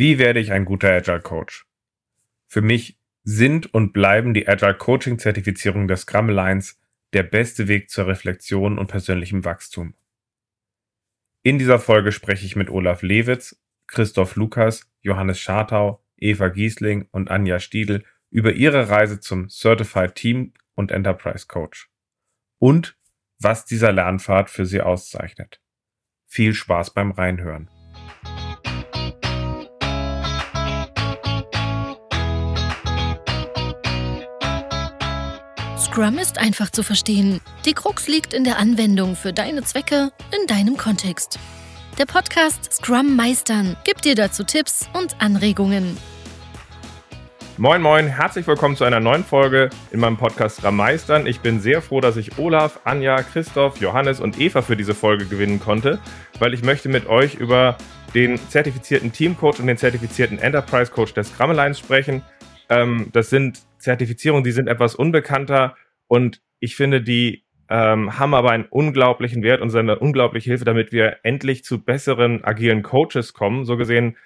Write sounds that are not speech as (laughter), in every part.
Wie werde ich ein guter Agile Coach? Für mich sind und bleiben die Agile Coaching Zertifizierungen der Scrum Alliance der beste Weg zur Reflexion und persönlichem Wachstum. In dieser Folge spreche ich mit Olaf Lewitz, Christoph Lukas, Johannes Schartau, Eva Giesling und Anja Stiedl über ihre Reise zum Certified Team und Enterprise Coach und was dieser Lernpfad für sie auszeichnet. Viel Spaß beim Reinhören. Scrum ist einfach zu verstehen. Die Krux liegt in der Anwendung für deine Zwecke in deinem Kontext. Der Podcast Scrum Meistern gibt dir dazu Tipps und Anregungen. Moin Moin, herzlich willkommen zu einer neuen Folge in meinem Podcast Scrum Meistern. Ich bin sehr froh, dass ich Olaf, Anja, Christoph, Johannes und Eva für diese Folge gewinnen konnte, weil ich möchte mit euch über den zertifizierten Teamcoach und den zertifizierten Enterprise Coach der Scrum Alliance sprechen. Ähm, das sind Zertifizierungen, die sind etwas unbekannter und ich finde, die ähm, haben aber einen unglaublichen Wert und sind eine unglaubliche Hilfe, damit wir endlich zu besseren agilen Coaches kommen. So gesehen,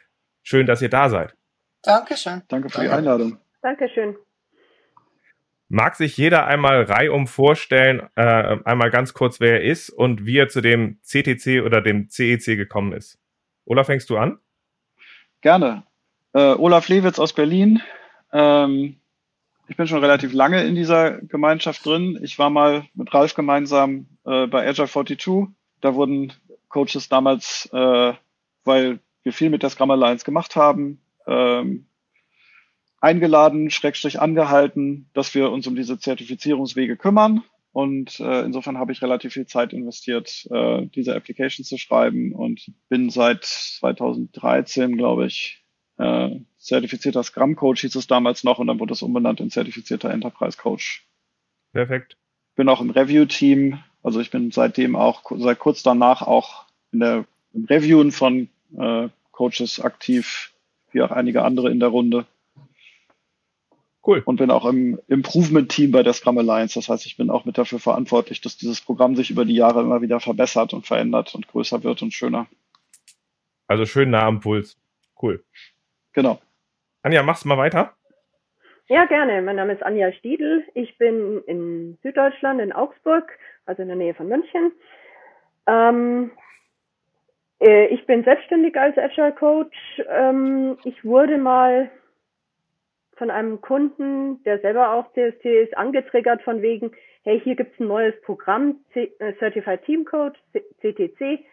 schön, dass ihr da seid. Dankeschön. Danke für die Einladung. Dankeschön. Mag sich jeder einmal reihum vorstellen, äh, einmal ganz kurz, wer er ist und wie er zu dem CTC oder dem CEC gekommen ist? Olaf, fängst du an? Gerne. Äh, Olaf Lewitz aus Berlin. Ähm, ich bin schon relativ lange in dieser Gemeinschaft drin. Ich war mal mit Ralf gemeinsam äh, bei Agile 42. Da wurden Coaches damals, äh, weil wir viel mit der Scrum Alliance gemacht haben, ähm, eingeladen, schrägstrich angehalten, dass wir uns um diese Zertifizierungswege kümmern. Und äh, insofern habe ich relativ viel Zeit investiert, äh, diese Application zu schreiben und bin seit 2013, glaube ich, äh, zertifizierter Scrum Coach hieß es damals noch und dann wurde es umbenannt in zertifizierter Enterprise Coach. Perfekt. Bin auch im Review-Team, also ich bin seitdem auch, seit kurz danach auch in der, im Reviewen von äh, Coaches aktiv, wie auch einige andere in der Runde. Cool. Und bin auch im Improvement-Team bei der Scrum Alliance. Das heißt, ich bin auch mit dafür verantwortlich, dass dieses Programm sich über die Jahre immer wieder verbessert und verändert und größer wird und schöner. Also schön nah am Puls. Cool. Genau. Anja, machst du mal weiter? Ja, gerne. Mein Name ist Anja Stiedl. Ich bin in Süddeutschland, in Augsburg, also in der Nähe von München. Ähm, äh, ich bin selbstständig als Agile Coach. Ähm, ich wurde mal von einem Kunden, der selber auch CST ist, angetriggert von wegen, hey, hier gibt's ein neues Programm, C äh, Certified Team Coach, C CTC,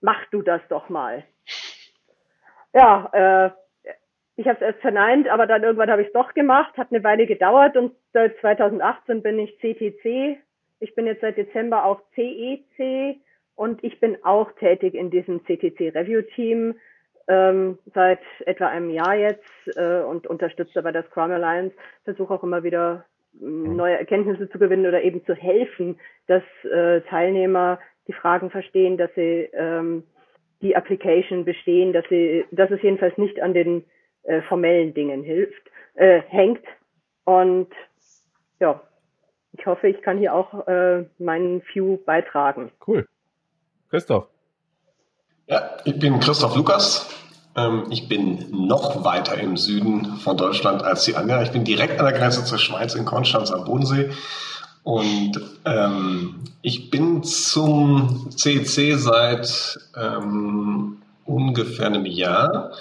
mach du das doch mal. Ja, äh, ich habe es erst verneint, aber dann irgendwann habe ich es doch gemacht, hat eine Weile gedauert und seit 2018 bin ich CTC. Ich bin jetzt seit Dezember auch CEC und ich bin auch tätig in diesem CTC Review Team ähm, seit etwa einem Jahr jetzt äh, und unterstütze bei der Scrum Alliance, versuche auch immer wieder ähm, neue Erkenntnisse zu gewinnen oder eben zu helfen, dass äh, Teilnehmer die Fragen verstehen, dass sie ähm, die Application bestehen, dass sie, dass es jedenfalls nicht an den äh, formellen Dingen hilft, äh, hängt. Und ja, ich hoffe, ich kann hier auch äh, meinen Few beitragen. Cool. Christoph. Ja, ich bin Christoph Lukas. Ähm, ich bin noch weiter im Süden von Deutschland als die Anja. Ich bin direkt an der Grenze zur Schweiz in Konstanz am Bodensee. Und ähm, ich bin zum CC seit ähm, ungefähr einem Jahr.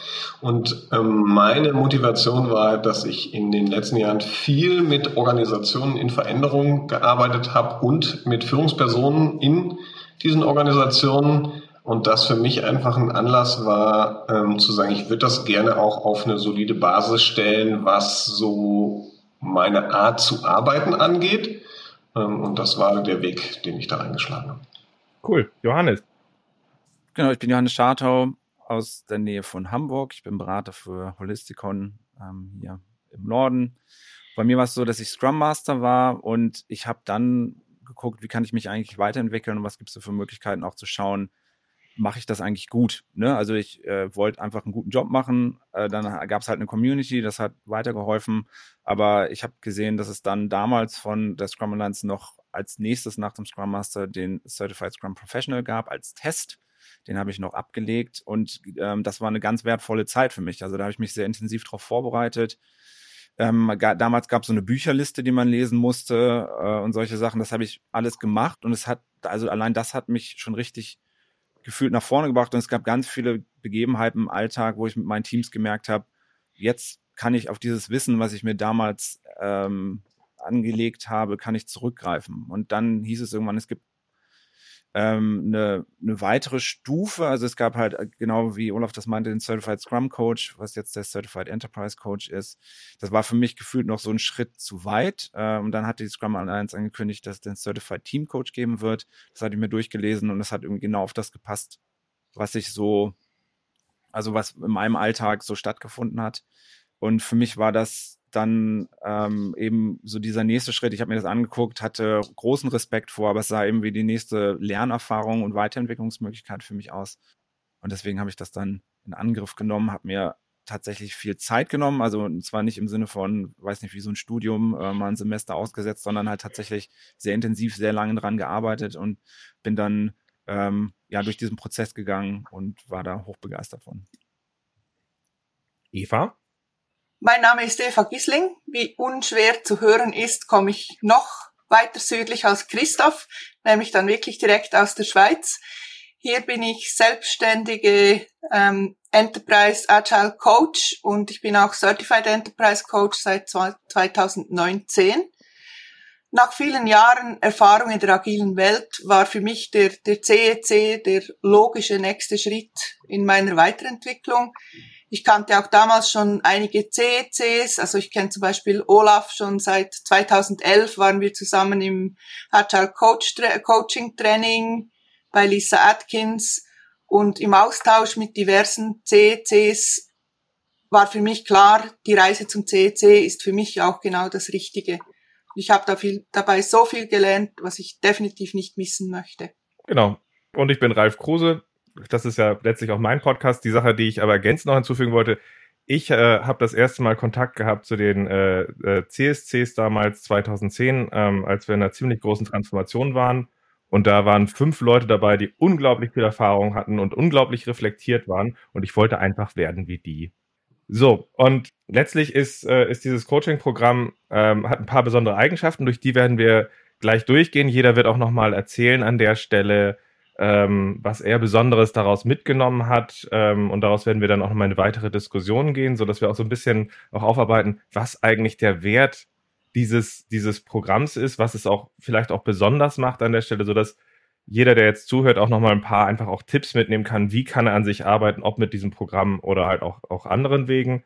Und ähm, meine Motivation war, dass ich in den letzten Jahren viel mit Organisationen in Veränderung gearbeitet habe und mit Führungspersonen in diesen Organisationen und das für mich einfach ein Anlass war, ähm, zu sagen, ich würde das gerne auch auf eine solide Basis stellen, was so meine Art zu arbeiten angeht. Ähm, und das war der Weg, den ich da eingeschlagen habe. Cool. Johannes. Genau, ich bin Johannes Schartau aus der Nähe von Hamburg. Ich bin Berater für Holisticon ähm, hier im Norden. Bei mir war es so, dass ich Scrum Master war und ich habe dann geguckt, wie kann ich mich eigentlich weiterentwickeln und was gibt es für Möglichkeiten auch zu schauen, mache ich das eigentlich gut. Ne? Also ich äh, wollte einfach einen guten Job machen. Äh, dann gab es halt eine Community, das hat weitergeholfen. Aber ich habe gesehen, dass es dann damals von der Scrum Alliance noch als nächstes nach dem Scrum Master den Certified Scrum Professional gab als Test. Den habe ich noch abgelegt und ähm, das war eine ganz wertvolle Zeit für mich. Also da habe ich mich sehr intensiv darauf vorbereitet. Ähm, damals gab es so eine Bücherliste, die man lesen musste äh, und solche Sachen. Das habe ich alles gemacht und es hat, also allein das hat mich schon richtig gefühlt nach vorne gebracht und es gab ganz viele Begebenheiten im Alltag, wo ich mit meinen Teams gemerkt habe, jetzt kann ich auf dieses Wissen, was ich mir damals ähm, angelegt habe, kann ich zurückgreifen. Und dann hieß es irgendwann, es gibt ähm, eine, eine weitere Stufe. Also es gab halt, äh, genau wie Olaf das meinte, den Certified Scrum Coach, was jetzt der Certified Enterprise Coach ist. Das war für mich gefühlt noch so ein Schritt zu weit. Ähm, und dann hat die Scrum Alliance angekündigt, dass es den Certified Team Coach geben wird. Das hatte ich mir durchgelesen und das hat irgendwie genau auf das gepasst, was ich so, also was in meinem Alltag so stattgefunden hat. Und für mich war das dann ähm, eben so dieser nächste Schritt, ich habe mir das angeguckt, hatte großen Respekt vor, aber es sah eben wie die nächste Lernerfahrung und Weiterentwicklungsmöglichkeit für mich aus. Und deswegen habe ich das dann in Angriff genommen, habe mir tatsächlich viel Zeit genommen, also zwar nicht im Sinne von, weiß nicht, wie so ein Studium, äh, mal ein Semester ausgesetzt, sondern halt tatsächlich sehr intensiv, sehr lange dran gearbeitet und bin dann ähm, ja durch diesen Prozess gegangen und war da hochbegeistert von. Eva? Mein Name ist Eva Gisling. Wie unschwer zu hören ist, komme ich noch weiter südlich als Christoph, nämlich dann wirklich direkt aus der Schweiz. Hier bin ich selbstständige ähm, Enterprise Agile Coach und ich bin auch Certified Enterprise Coach seit 2019. Nach vielen Jahren Erfahrung in der agilen Welt war für mich der, der CEC e der logische nächste Schritt in meiner Weiterentwicklung. Ich kannte auch damals schon einige CECs, also ich kenne zum Beispiel Olaf schon seit 2011 waren wir zusammen im Agile Coach Coaching Training bei Lisa Atkins und im Austausch mit diversen CECs war für mich klar, die Reise zum CEC ist für mich auch genau das Richtige. Ich habe da viel, dabei so viel gelernt, was ich definitiv nicht missen möchte. Genau. Und ich bin Ralf Kruse, das ist ja letztlich auch mein Podcast. Die Sache, die ich aber ergänzend noch hinzufügen wollte, ich äh, habe das erste Mal Kontakt gehabt zu den äh, äh, CSCs damals 2010, ähm, als wir in einer ziemlich großen Transformation waren. Und da waren fünf Leute dabei, die unglaublich viel Erfahrung hatten und unglaublich reflektiert waren. Und ich wollte einfach werden wie die. So, und letztlich ist, äh, ist dieses Coaching-Programm, ähm, hat ein paar besondere Eigenschaften, durch die werden wir gleich durchgehen. Jeder wird auch nochmal erzählen an der Stelle, ähm, was er Besonderes daraus mitgenommen hat. Ähm, und daraus werden wir dann auch nochmal in eine weitere Diskussion gehen, sodass wir auch so ein bisschen auch aufarbeiten, was eigentlich der Wert dieses, dieses Programms ist, was es auch vielleicht auch besonders macht an der Stelle, sodass jeder, der jetzt zuhört, auch nochmal ein paar einfach auch Tipps mitnehmen kann, wie kann er an sich arbeiten, ob mit diesem Programm oder halt auch, auch anderen Wegen.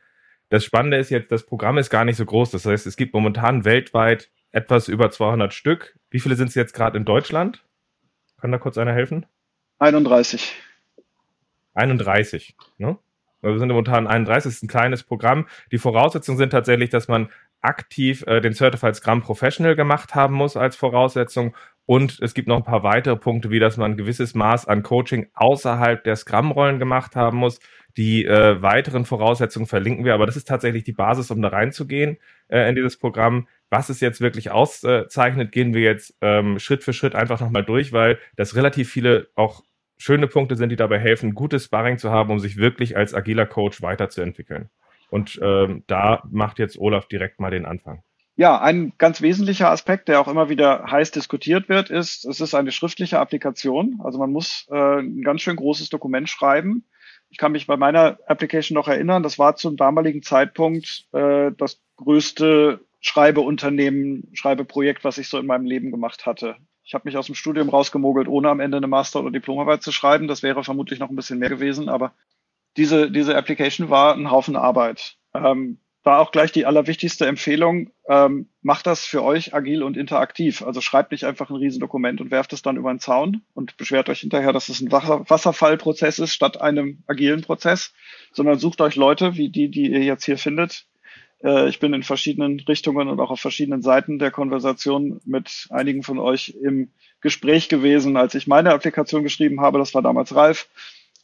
Das Spannende ist jetzt, das Programm ist gar nicht so groß. Das heißt, es gibt momentan weltweit etwas über 200 Stück. Wie viele sind es jetzt gerade in Deutschland? Kann da kurz einer helfen? 31. 31. Ne? Also wir sind momentan 31, das ist ein kleines Programm. Die Voraussetzungen sind tatsächlich, dass man aktiv äh, den Certified Scrum Professional gemacht haben muss als Voraussetzung. Und es gibt noch ein paar weitere Punkte, wie dass man ein gewisses Maß an Coaching außerhalb der Scrum-Rollen gemacht haben muss. Die äh, weiteren Voraussetzungen verlinken wir, aber das ist tatsächlich die Basis, um da reinzugehen äh, in dieses Programm. Was es jetzt wirklich auszeichnet, gehen wir jetzt ähm, Schritt für Schritt einfach nochmal durch, weil das relativ viele auch schöne Punkte sind, die dabei helfen, gutes Sparring zu haben, um sich wirklich als agiler Coach weiterzuentwickeln. Und ähm, da macht jetzt Olaf direkt mal den Anfang. Ja, ein ganz wesentlicher Aspekt, der auch immer wieder heiß diskutiert wird, ist, es ist eine schriftliche Applikation. Also man muss äh, ein ganz schön großes Dokument schreiben. Ich kann mich bei meiner Application noch erinnern, das war zum damaligen Zeitpunkt äh, das größte Schreibeunternehmen, Schreibeprojekt, was ich so in meinem Leben gemacht hatte. Ich habe mich aus dem Studium rausgemogelt, ohne am Ende eine Master- oder Diplomarbeit zu schreiben. Das wäre vermutlich noch ein bisschen mehr gewesen, aber diese, diese Application war ein Haufen Arbeit. Ähm, war auch gleich die allerwichtigste Empfehlung, ähm, macht das für euch agil und interaktiv. Also schreibt nicht einfach ein Riesendokument und werft es dann über den Zaun und beschwert euch hinterher, dass es ein Wasserfallprozess ist statt einem agilen Prozess, sondern sucht euch Leute wie die, die ihr jetzt hier findet, äh, ich bin in verschiedenen Richtungen und auch auf verschiedenen Seiten der Konversation mit einigen von euch im Gespräch gewesen, als ich meine Applikation geschrieben habe. Das war damals Ralf,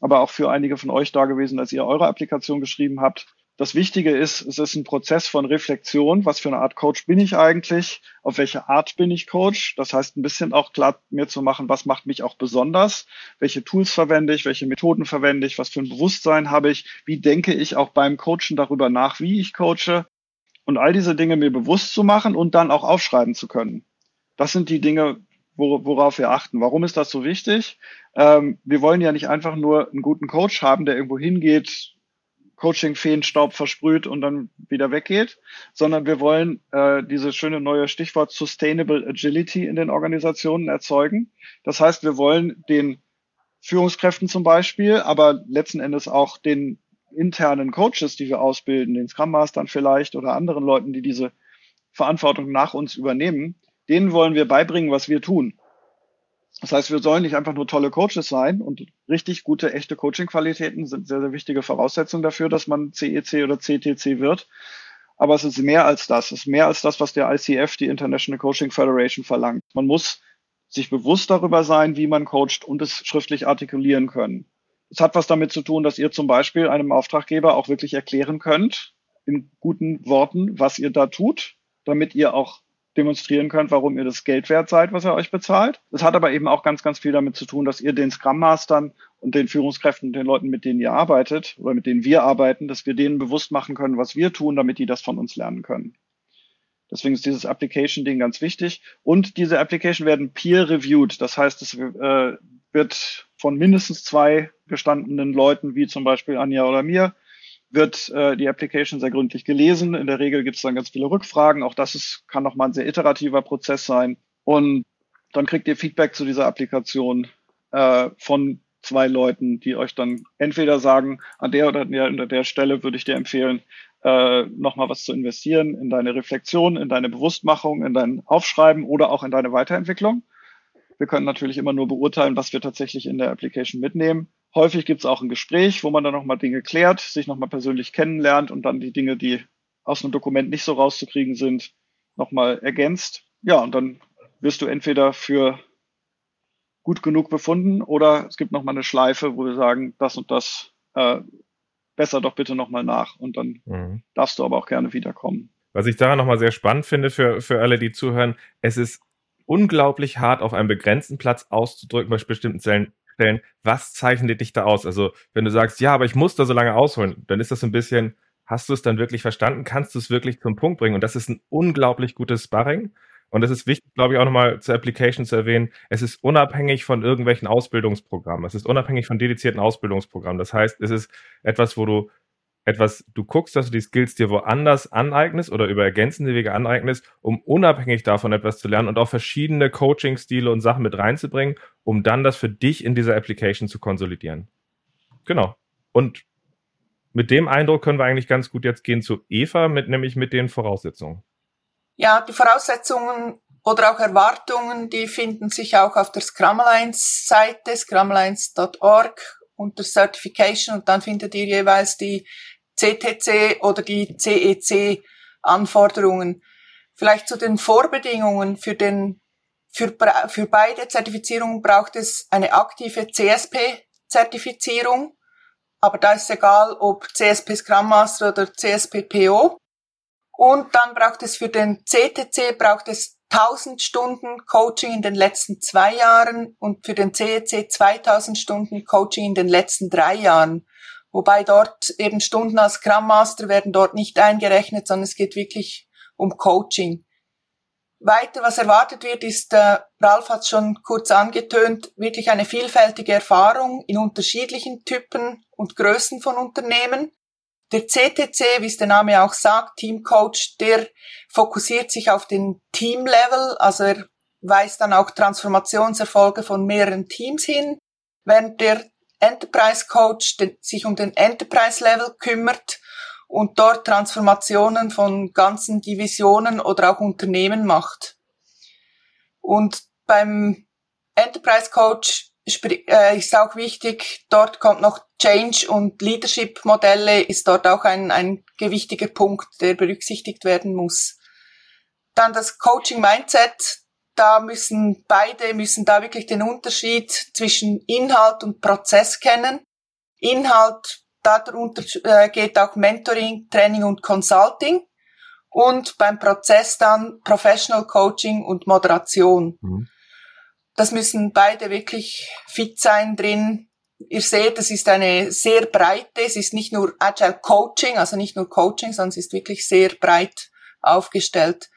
aber auch für einige von euch da gewesen, als ihr eure Applikation geschrieben habt. Das Wichtige ist, es ist ein Prozess von Reflexion. Was für eine Art Coach bin ich eigentlich? Auf welche Art bin ich Coach? Das heißt, ein bisschen auch klar mir zu machen, was macht mich auch besonders? Welche Tools verwende ich? Welche Methoden verwende ich? Was für ein Bewusstsein habe ich? Wie denke ich auch beim Coachen darüber nach, wie ich coache? Und all diese Dinge mir bewusst zu machen und dann auch aufschreiben zu können. Das sind die Dinge, worauf wir achten. Warum ist das so wichtig? Ähm, wir wollen ja nicht einfach nur einen guten Coach haben, der irgendwo hingeht, Coaching-Feenstaub versprüht und dann wieder weggeht, sondern wir wollen äh, dieses schöne neue Stichwort Sustainable Agility in den Organisationen erzeugen. Das heißt, wir wollen den Führungskräften zum Beispiel, aber letzten Endes auch den internen Coaches, die wir ausbilden, den Scrum Mastern vielleicht oder anderen Leuten, die diese Verantwortung nach uns übernehmen, denen wollen wir beibringen, was wir tun. Das heißt, wir sollen nicht einfach nur tolle Coaches sein und richtig gute, echte Coaching-Qualitäten sind sehr, sehr wichtige Voraussetzungen dafür, dass man CEC e oder CTC wird. Aber es ist mehr als das. Es ist mehr als das, was der ICF, die International Coaching Federation, verlangt. Man muss sich bewusst darüber sein, wie man coacht und es schriftlich artikulieren können. Es hat was damit zu tun, dass ihr zum Beispiel einem Auftraggeber auch wirklich erklären könnt, in guten Worten, was ihr da tut, damit ihr auch demonstrieren könnt, warum ihr das Geld wert seid, was er euch bezahlt. Es hat aber eben auch ganz, ganz viel damit zu tun, dass ihr den Scrum Mastern und den Führungskräften und den Leuten, mit denen ihr arbeitet oder mit denen wir arbeiten, dass wir denen bewusst machen können, was wir tun, damit die das von uns lernen können. Deswegen ist dieses Application-Ding ganz wichtig. Und diese Application werden peer-reviewed. Das heißt, es äh, wird von mindestens zwei gestandenen Leuten, wie zum Beispiel Anja oder mir, wird äh, die Application sehr gründlich gelesen. In der Regel gibt es dann ganz viele Rückfragen. Auch das ist, kann nochmal ein sehr iterativer Prozess sein. Und dann kriegt ihr Feedback zu dieser Applikation äh, von zwei Leuten, die euch dann entweder sagen, an der oder an der Stelle würde ich dir empfehlen, äh, nochmal was zu investieren in deine Reflexion, in deine Bewusstmachung, in dein Aufschreiben oder auch in deine Weiterentwicklung. Wir können natürlich immer nur beurteilen, was wir tatsächlich in der Application mitnehmen. Häufig gibt es auch ein Gespräch, wo man dann nochmal Dinge klärt, sich nochmal persönlich kennenlernt und dann die Dinge, die aus einem Dokument nicht so rauszukriegen sind, nochmal ergänzt. Ja, und dann wirst du entweder für gut genug befunden oder es gibt nochmal eine Schleife, wo wir sagen, das und das äh, besser doch bitte nochmal nach und dann mhm. darfst du aber auch gerne wiederkommen. Was ich daran nochmal sehr spannend finde für, für alle, die zuhören, es ist unglaublich hart, auf einem begrenzten Platz auszudrücken bei bestimmten Zellen, stellen, was zeichnet dich da aus? Also, wenn du sagst, ja, aber ich muss da so lange ausholen, dann ist das ein bisschen, hast du es dann wirklich verstanden? Kannst du es wirklich zum Punkt bringen? Und das ist ein unglaublich gutes Sparring. Und es ist wichtig, glaube ich, auch nochmal zur Application zu erwähnen. Es ist unabhängig von irgendwelchen Ausbildungsprogrammen. Es ist unabhängig von dedizierten Ausbildungsprogrammen. Das heißt, es ist etwas, wo du etwas, du guckst, dass du die Skills dir woanders aneignest oder über ergänzende Wege aneignest, um unabhängig davon etwas zu lernen und auch verschiedene Coaching-Stile und Sachen mit reinzubringen, um dann das für dich in dieser Application zu konsolidieren. Genau. Und mit dem Eindruck können wir eigentlich ganz gut jetzt gehen zu Eva, mit, nämlich mit den Voraussetzungen. Ja, die Voraussetzungen oder auch Erwartungen, die finden sich auch auf der Scrum Alliance Seite, scrumlines.org unter Certification und dann findet ihr jeweils die CTC oder die CEC Anforderungen. Vielleicht zu den Vorbedingungen für den für, für beide Zertifizierungen braucht es eine aktive CSP-Zertifizierung, aber da ist egal, ob CSP Scrum Master oder CSP PO. Und dann braucht es für den CTC braucht es 1000 Stunden Coaching in den letzten zwei Jahren und für den CEC 2000 Stunden Coaching in den letzten drei Jahren. Wobei dort eben Stunden als Scrum Master werden dort nicht eingerechnet, sondern es geht wirklich um Coaching. Weiter, was erwartet wird, ist, äh, Ralf hat schon kurz angetönt, wirklich eine vielfältige Erfahrung in unterschiedlichen Typen und Größen von Unternehmen. Der CTC, wie es der Name auch sagt, Teamcoach, der fokussiert sich auf den Teamlevel, also er weist dann auch Transformationserfolge von mehreren Teams hin, während der Enterprise Coach sich um den Enterprise Level kümmert und dort Transformationen von ganzen Divisionen oder auch Unternehmen macht. Und beim Enterprise Coach äh, ist auch wichtig, dort kommt noch Change und Leadership Modelle, ist dort auch ein, ein gewichtiger Punkt, der berücksichtigt werden muss. Dann das Coaching Mindset, da müssen beide, müssen da wirklich den Unterschied zwischen Inhalt und Prozess kennen. Inhalt darunter äh, geht auch Mentoring, Training und Consulting und beim Prozess dann Professional Coaching und Moderation. Mhm. Das müssen beide wirklich fit sein drin. Ihr seht, es ist eine sehr breite, es ist nicht nur Agile Coaching, also nicht nur Coaching, sondern es ist wirklich sehr breit aufgestellt.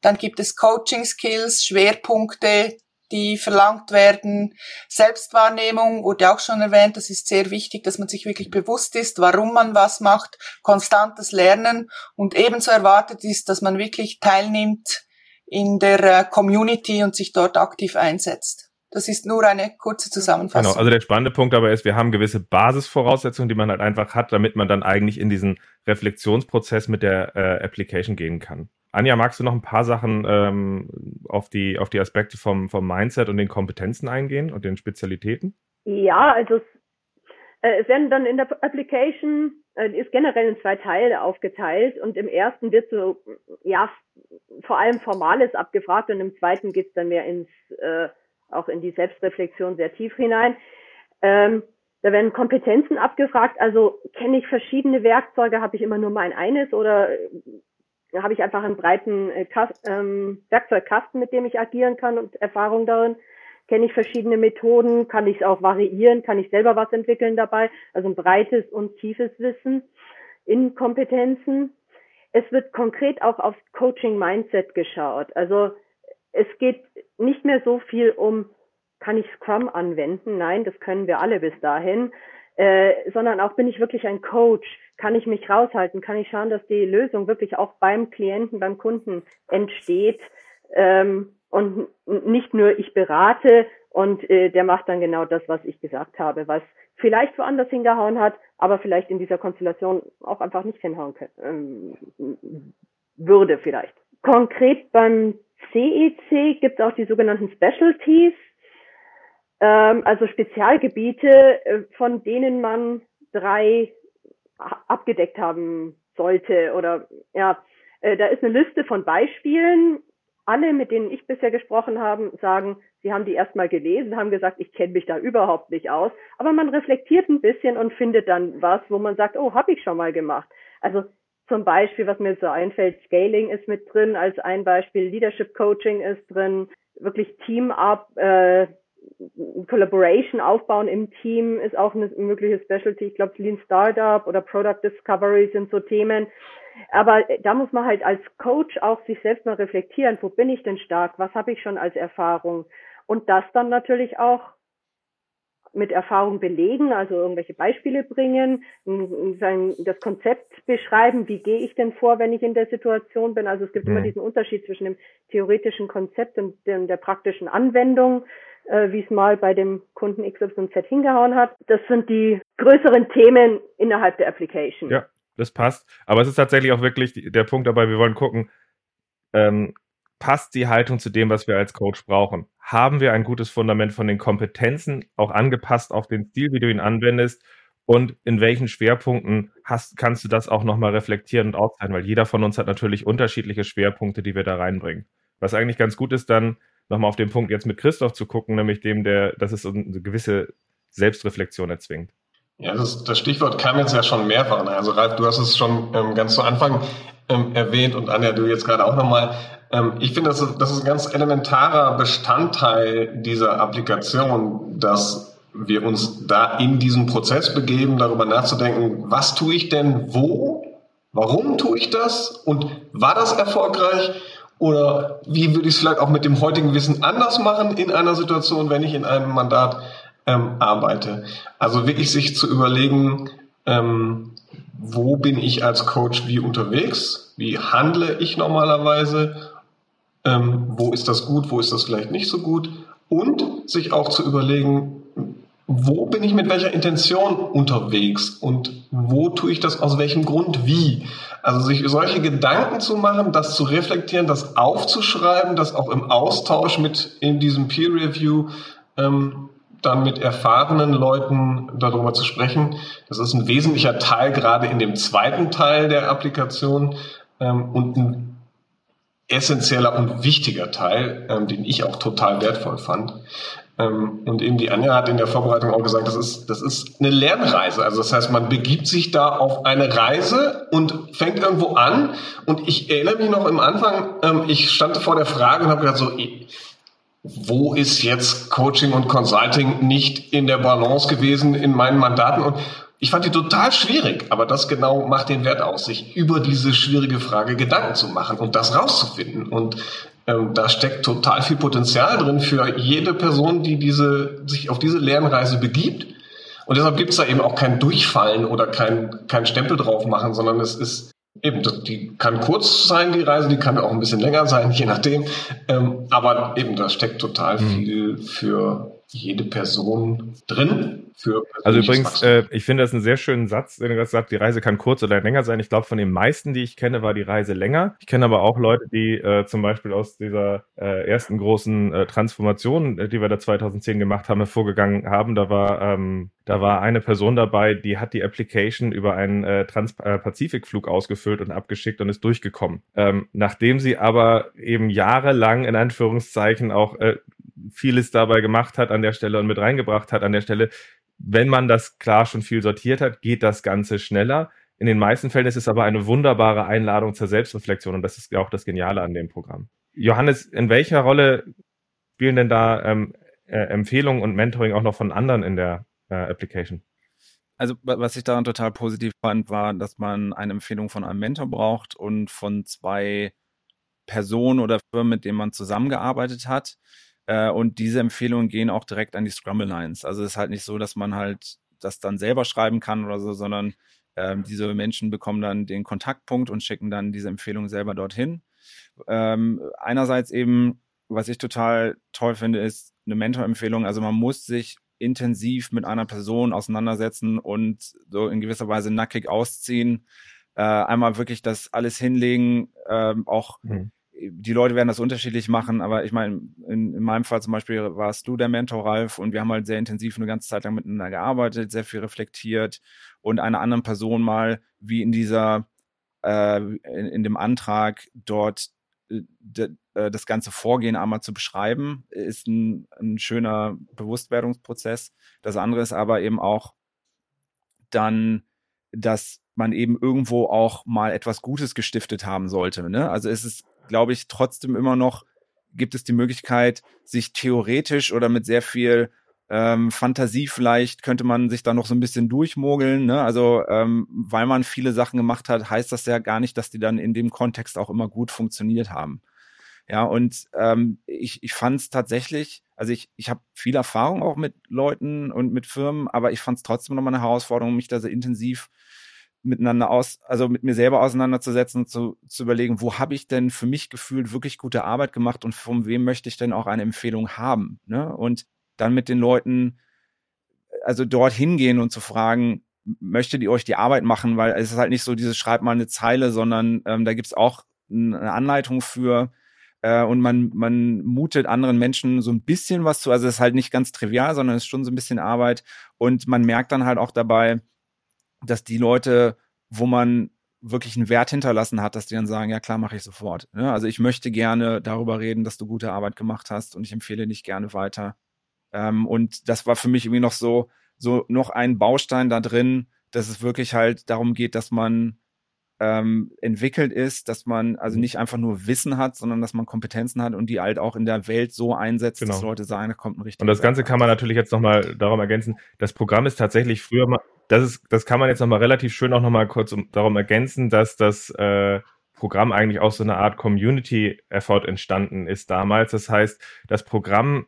Dann gibt es Coaching Skills, Schwerpunkte, die verlangt werden. Selbstwahrnehmung wurde auch schon erwähnt. Das ist sehr wichtig, dass man sich wirklich bewusst ist, warum man was macht. Konstantes Lernen und ebenso erwartet ist, dass man wirklich teilnimmt in der äh, Community und sich dort aktiv einsetzt. Das ist nur eine kurze Zusammenfassung. Genau, also der spannende Punkt dabei ist, wir haben gewisse Basisvoraussetzungen, die man halt einfach hat, damit man dann eigentlich in diesen Reflexionsprozess mit der äh, Application gehen kann. Anja, magst du noch ein paar Sachen ähm, auf, die, auf die Aspekte vom, vom Mindset und den Kompetenzen eingehen und den Spezialitäten? Ja, also es, äh, es werden dann in der Application, äh, ist generell in zwei Teile aufgeteilt und im ersten wird so, ja, vor allem Formales abgefragt und im zweiten geht's dann mehr ins, äh, auch in die Selbstreflexion sehr tief hinein. Ähm, da werden Kompetenzen abgefragt, also kenne ich verschiedene Werkzeuge, habe ich immer nur mein eines oder da habe ich einfach einen breiten äh, ähm, Werkzeugkasten, mit dem ich agieren kann und Erfahrung darin. Kenne ich verschiedene Methoden, kann ich es auch variieren, kann ich selber was entwickeln dabei. Also ein breites und tiefes Wissen in Kompetenzen. Es wird konkret auch aufs Coaching-Mindset geschaut. Also es geht nicht mehr so viel um, kann ich Scrum anwenden? Nein, das können wir alle bis dahin. Äh, sondern auch bin ich wirklich ein Coach? Kann ich mich raushalten? Kann ich schauen, dass die Lösung wirklich auch beim Klienten, beim Kunden entsteht? Ähm, und nicht nur ich berate und äh, der macht dann genau das, was ich gesagt habe, was vielleicht woanders hingehauen hat, aber vielleicht in dieser Konstellation auch einfach nicht hinhauen können, ähm, würde vielleicht. Konkret beim CEC gibt es auch die sogenannten Specialties ähm, also Spezialgebiete, äh, von denen man drei abgedeckt haben sollte oder ja, äh, da ist eine Liste von Beispielen. Alle, mit denen ich bisher gesprochen habe, sagen, sie haben die erstmal gelesen, haben gesagt, ich kenne mich da überhaupt nicht aus. Aber man reflektiert ein bisschen und findet dann was, wo man sagt, oh, habe ich schon mal gemacht. Also zum Beispiel, was mir so einfällt, Scaling ist mit drin als ein Beispiel, Leadership Coaching ist drin, wirklich Team-Up, äh, Collaboration aufbauen im Team ist auch eine mögliche Specialty. Ich glaube, Lean Startup oder Product Discovery sind so Themen. Aber da muss man halt als Coach auch sich selbst mal reflektieren, wo bin ich denn stark, was habe ich schon als Erfahrung und das dann natürlich auch mit Erfahrung belegen, also irgendwelche Beispiele bringen, das Konzept beschreiben, wie gehe ich denn vor, wenn ich in der Situation bin. Also es gibt mhm. immer diesen Unterschied zwischen dem theoretischen Konzept und der praktischen Anwendung äh, wie es mal bei dem Kunden XYZ hingehauen hat. Das sind die größeren Themen innerhalb der Application. Ja, das passt. Aber es ist tatsächlich auch wirklich der Punkt dabei, wir wollen gucken, ähm, passt die Haltung zu dem, was wir als Coach brauchen? Haben wir ein gutes Fundament von den Kompetenzen, auch angepasst auf den Stil, wie du ihn anwendest? Und in welchen Schwerpunkten hast, kannst du das auch nochmal reflektieren und aufzeigen? Weil jeder von uns hat natürlich unterschiedliche Schwerpunkte, die wir da reinbringen. Was eigentlich ganz gut ist, dann nochmal auf den Punkt jetzt mit Christoph zu gucken, nämlich dem, der, dass es eine gewisse Selbstreflexion erzwingt. Ja, das, das Stichwort kam jetzt ja schon mehrfach. Ne? Also Ralf, du hast es schon ähm, ganz zu Anfang ähm, erwähnt und Anja, du jetzt gerade auch nochmal. Ähm, ich finde, das das ist ein ganz elementarer Bestandteil dieser Applikation, dass wir uns da in diesen Prozess begeben, darüber nachzudenken, was tue ich denn wo, warum tue ich das und war das erfolgreich oder wie würde ich es vielleicht auch mit dem heutigen Wissen anders machen in einer Situation, wenn ich in einem Mandat ähm, arbeite? Also wirklich sich zu überlegen, ähm, wo bin ich als Coach wie unterwegs? Wie handle ich normalerweise? Ähm, wo ist das gut? Wo ist das vielleicht nicht so gut? Und sich auch zu überlegen, wo bin ich mit welcher Intention unterwegs und wo tue ich das aus welchem Grund wie. Also sich solche Gedanken zu machen, das zu reflektieren, das aufzuschreiben, das auch im Austausch mit in diesem Peer Review ähm, dann mit erfahrenen Leuten darüber zu sprechen. Das ist ein wesentlicher Teil gerade in dem zweiten Teil der Applikation ähm, und ein essentieller und wichtiger Teil, ähm, den ich auch total wertvoll fand. Ähm, und eben die Anja hat in der Vorbereitung auch gesagt, das ist, das ist eine Lernreise. Also das heißt, man begibt sich da auf eine Reise und fängt irgendwo an. Und ich erinnere mich noch im Anfang, ähm, ich stand vor der Frage und habe gedacht, so, wo ist jetzt Coaching und Consulting nicht in der Balance gewesen in meinen Mandaten? Und ich fand die total schwierig, aber das genau macht den Wert aus, sich über diese schwierige Frage Gedanken zu machen und das rauszufinden. Und ähm, da steckt total viel Potenzial drin für jede Person, die diese, sich auf diese Lernreise begibt. Und deshalb gibt es da eben auch kein Durchfallen oder kein, kein Stempel drauf machen, sondern es ist eben, die kann kurz sein, die Reise, die kann auch ein bisschen länger sein, je nachdem. Ähm, aber eben, da steckt total mhm. viel für jede Person drin für Also übrigens, äh, ich finde das einen sehr schönen Satz, wenn du das sagst, die Reise kann kurz oder länger sein. Ich glaube, von den meisten, die ich kenne, war die Reise länger. Ich kenne aber auch Leute, die äh, zum Beispiel aus dieser äh, ersten großen äh, Transformation, äh, die wir da 2010 gemacht haben, hervorgegangen haben. Da war, ähm, da war eine Person dabei, die hat die Application über einen äh, Trans-Pazifikflug äh, ausgefüllt und abgeschickt und ist durchgekommen. Ähm, nachdem sie aber eben jahrelang in Anführungszeichen auch äh, vieles dabei gemacht hat an der Stelle und mit reingebracht hat an der Stelle, wenn man das klar schon viel sortiert hat, geht das Ganze schneller. In den meisten Fällen ist es aber eine wunderbare Einladung zur Selbstreflexion und das ist auch das Geniale an dem Programm. Johannes, in welcher Rolle spielen denn da ähm, äh, Empfehlungen und Mentoring auch noch von anderen in der äh, Application? Also was ich daran total positiv fand, war, dass man eine Empfehlung von einem Mentor braucht und von zwei Personen oder Firmen, mit denen man zusammengearbeitet hat. Äh, und diese Empfehlungen gehen auch direkt an die Scrumble Lines. Also es ist halt nicht so, dass man halt das dann selber schreiben kann oder so, sondern ähm, diese Menschen bekommen dann den Kontaktpunkt und schicken dann diese Empfehlung selber dorthin. Ähm, einerseits eben, was ich total toll finde, ist eine Mentorempfehlung. Also man muss sich intensiv mit einer Person auseinandersetzen und so in gewisser Weise nackig ausziehen. Äh, einmal wirklich das alles hinlegen, äh, auch mhm die Leute werden das unterschiedlich machen, aber ich meine, in, in, meinem Fall zum Beispiel warst du der Mentor, Ralf, und wir haben halt sehr intensiv eine ganze Zeit lang miteinander gearbeitet, sehr viel reflektiert und einer anderen Person mal, wie in dieser, äh, in, in, dem Antrag dort äh, de, äh, das ganze Vorgehen einmal zu beschreiben, ist ein, ein schöner Bewusstwerdungsprozess. Das andere ist aber eben auch dann, dass man eben irgendwo auch mal etwas Gutes gestiftet haben sollte. Ne? Also es ist glaube ich, trotzdem immer noch gibt es die Möglichkeit, sich theoretisch oder mit sehr viel ähm, Fantasie vielleicht könnte man sich da noch so ein bisschen durchmogeln. Ne? Also ähm, weil man viele Sachen gemacht hat, heißt das ja gar nicht, dass die dann in dem Kontext auch immer gut funktioniert haben. Ja, und ähm, ich, ich fand es tatsächlich, also ich, ich habe viel Erfahrung auch mit Leuten und mit Firmen, aber ich fand es trotzdem nochmal eine Herausforderung, mich da so intensiv miteinander aus, also mit mir selber auseinanderzusetzen und zu, zu überlegen, wo habe ich denn für mich gefühlt wirklich gute Arbeit gemacht und von wem möchte ich denn auch eine Empfehlung haben. Ne? Und dann mit den Leuten, also dort hingehen und zu fragen, möchtet ihr euch die Arbeit machen, weil es ist halt nicht so dieses schreibt mal eine Zeile, sondern ähm, da gibt's auch eine Anleitung für äh, und man, man mutet anderen Menschen so ein bisschen was zu. Also es ist halt nicht ganz trivial, sondern es ist schon so ein bisschen Arbeit und man merkt dann halt auch dabei, dass die Leute, wo man wirklich einen Wert hinterlassen hat, dass die dann sagen, ja klar, mache ich sofort. Ja, ne? also ich möchte gerne darüber reden, dass du gute Arbeit gemacht hast und ich empfehle dich gerne weiter. Ähm, und das war für mich irgendwie noch so, so noch ein Baustein da drin, dass es wirklich halt darum geht, dass man ähm, entwickelt ist, dass man also mhm. nicht einfach nur Wissen hat, sondern dass man Kompetenzen hat und die halt auch in der Welt so einsetzt, genau. dass Leute sagen, da kommt ein richtiger. Und das Ganze kann man natürlich jetzt nochmal darum ergänzen. Das Programm ist tatsächlich früher mal, das ist, das kann man jetzt nochmal relativ schön auch nochmal kurz um, darum ergänzen, dass das äh, Programm eigentlich aus so einer Art Community-Effort entstanden ist damals. Das heißt, das Programm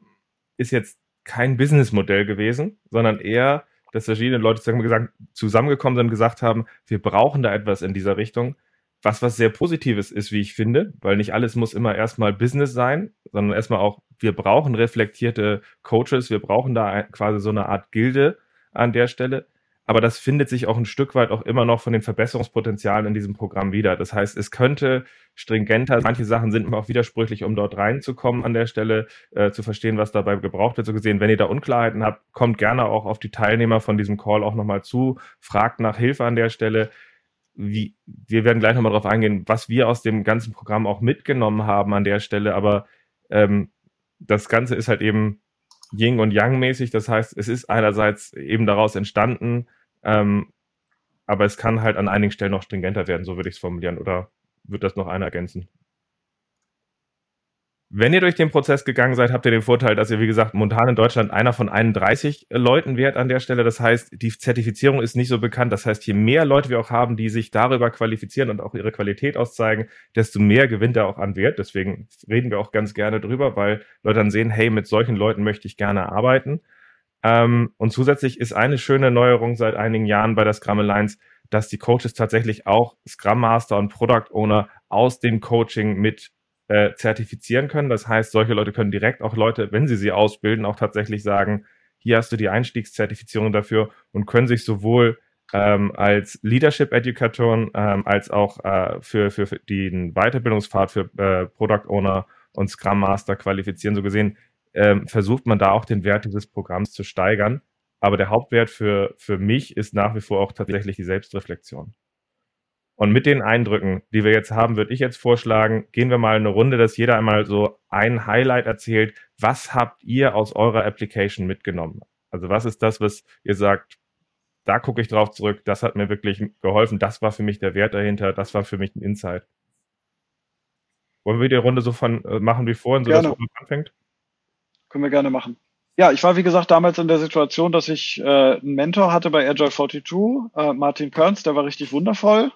ist jetzt kein Businessmodell gewesen, sondern eher, dass verschiedene Leute zusammengekommen sind und gesagt haben, wir brauchen da etwas in dieser Richtung. Was was sehr Positives ist, wie ich finde, weil nicht alles muss immer erstmal Business sein, sondern erstmal auch, wir brauchen reflektierte Coaches, wir brauchen da quasi so eine Art Gilde an der Stelle aber das findet sich auch ein Stück weit auch immer noch von den Verbesserungspotenzialen in diesem Programm wieder. Das heißt, es könnte stringenter, manche Sachen sind auch widersprüchlich, um dort reinzukommen an der Stelle, äh, zu verstehen, was dabei gebraucht wird. So gesehen, wenn ihr da Unklarheiten habt, kommt gerne auch auf die Teilnehmer von diesem Call auch nochmal zu, fragt nach Hilfe an der Stelle. Wie, wir werden gleich nochmal darauf eingehen, was wir aus dem ganzen Programm auch mitgenommen haben an der Stelle, aber ähm, das Ganze ist halt eben Ying und Yang mäßig. Das heißt, es ist einerseits eben daraus entstanden, ähm, aber es kann halt an einigen Stellen noch stringenter werden, so würde ich es formulieren. Oder wird das noch einer ergänzen? Wenn ihr durch den Prozess gegangen seid, habt ihr den Vorteil, dass ihr, wie gesagt, momentan in Deutschland einer von 31 Leuten wärt an der Stelle. Das heißt, die Zertifizierung ist nicht so bekannt. Das heißt, je mehr Leute wir auch haben, die sich darüber qualifizieren und auch ihre Qualität auszeigen, desto mehr gewinnt er auch an Wert. Deswegen reden wir auch ganz gerne drüber, weil Leute dann sehen, hey, mit solchen Leuten möchte ich gerne arbeiten. Ähm, und zusätzlich ist eine schöne Neuerung seit einigen Jahren bei der Scrum Alliance, dass die Coaches tatsächlich auch Scrum Master und Product Owner aus dem Coaching mit äh, zertifizieren können. Das heißt, solche Leute können direkt auch Leute, wenn sie sie ausbilden, auch tatsächlich sagen, hier hast du die Einstiegszertifizierung dafür und können sich sowohl ähm, als Leadership Educatoren ähm, als auch äh, für, für, für den Weiterbildungspfad für äh, Product Owner und Scrum Master qualifizieren. So gesehen ähm, versucht man da auch den Wert dieses Programms zu steigern. Aber der Hauptwert für, für mich ist nach wie vor auch tatsächlich die Selbstreflexion. Und mit den Eindrücken, die wir jetzt haben, würde ich jetzt vorschlagen, gehen wir mal eine Runde, dass jeder einmal so ein Highlight erzählt. Was habt ihr aus eurer Application mitgenommen? Also was ist das, was ihr sagt, da gucke ich drauf zurück, das hat mir wirklich geholfen, das war für mich der Wert dahinter, das war für mich ein Insight. Wollen wir die Runde so von äh, machen wie vorhin, so gerne. dass man anfängt? Können wir gerne machen. Ja, ich war wie gesagt damals in der Situation, dass ich äh, einen Mentor hatte bei Agile 42, äh, Martin Kearns, der war richtig wundervoll.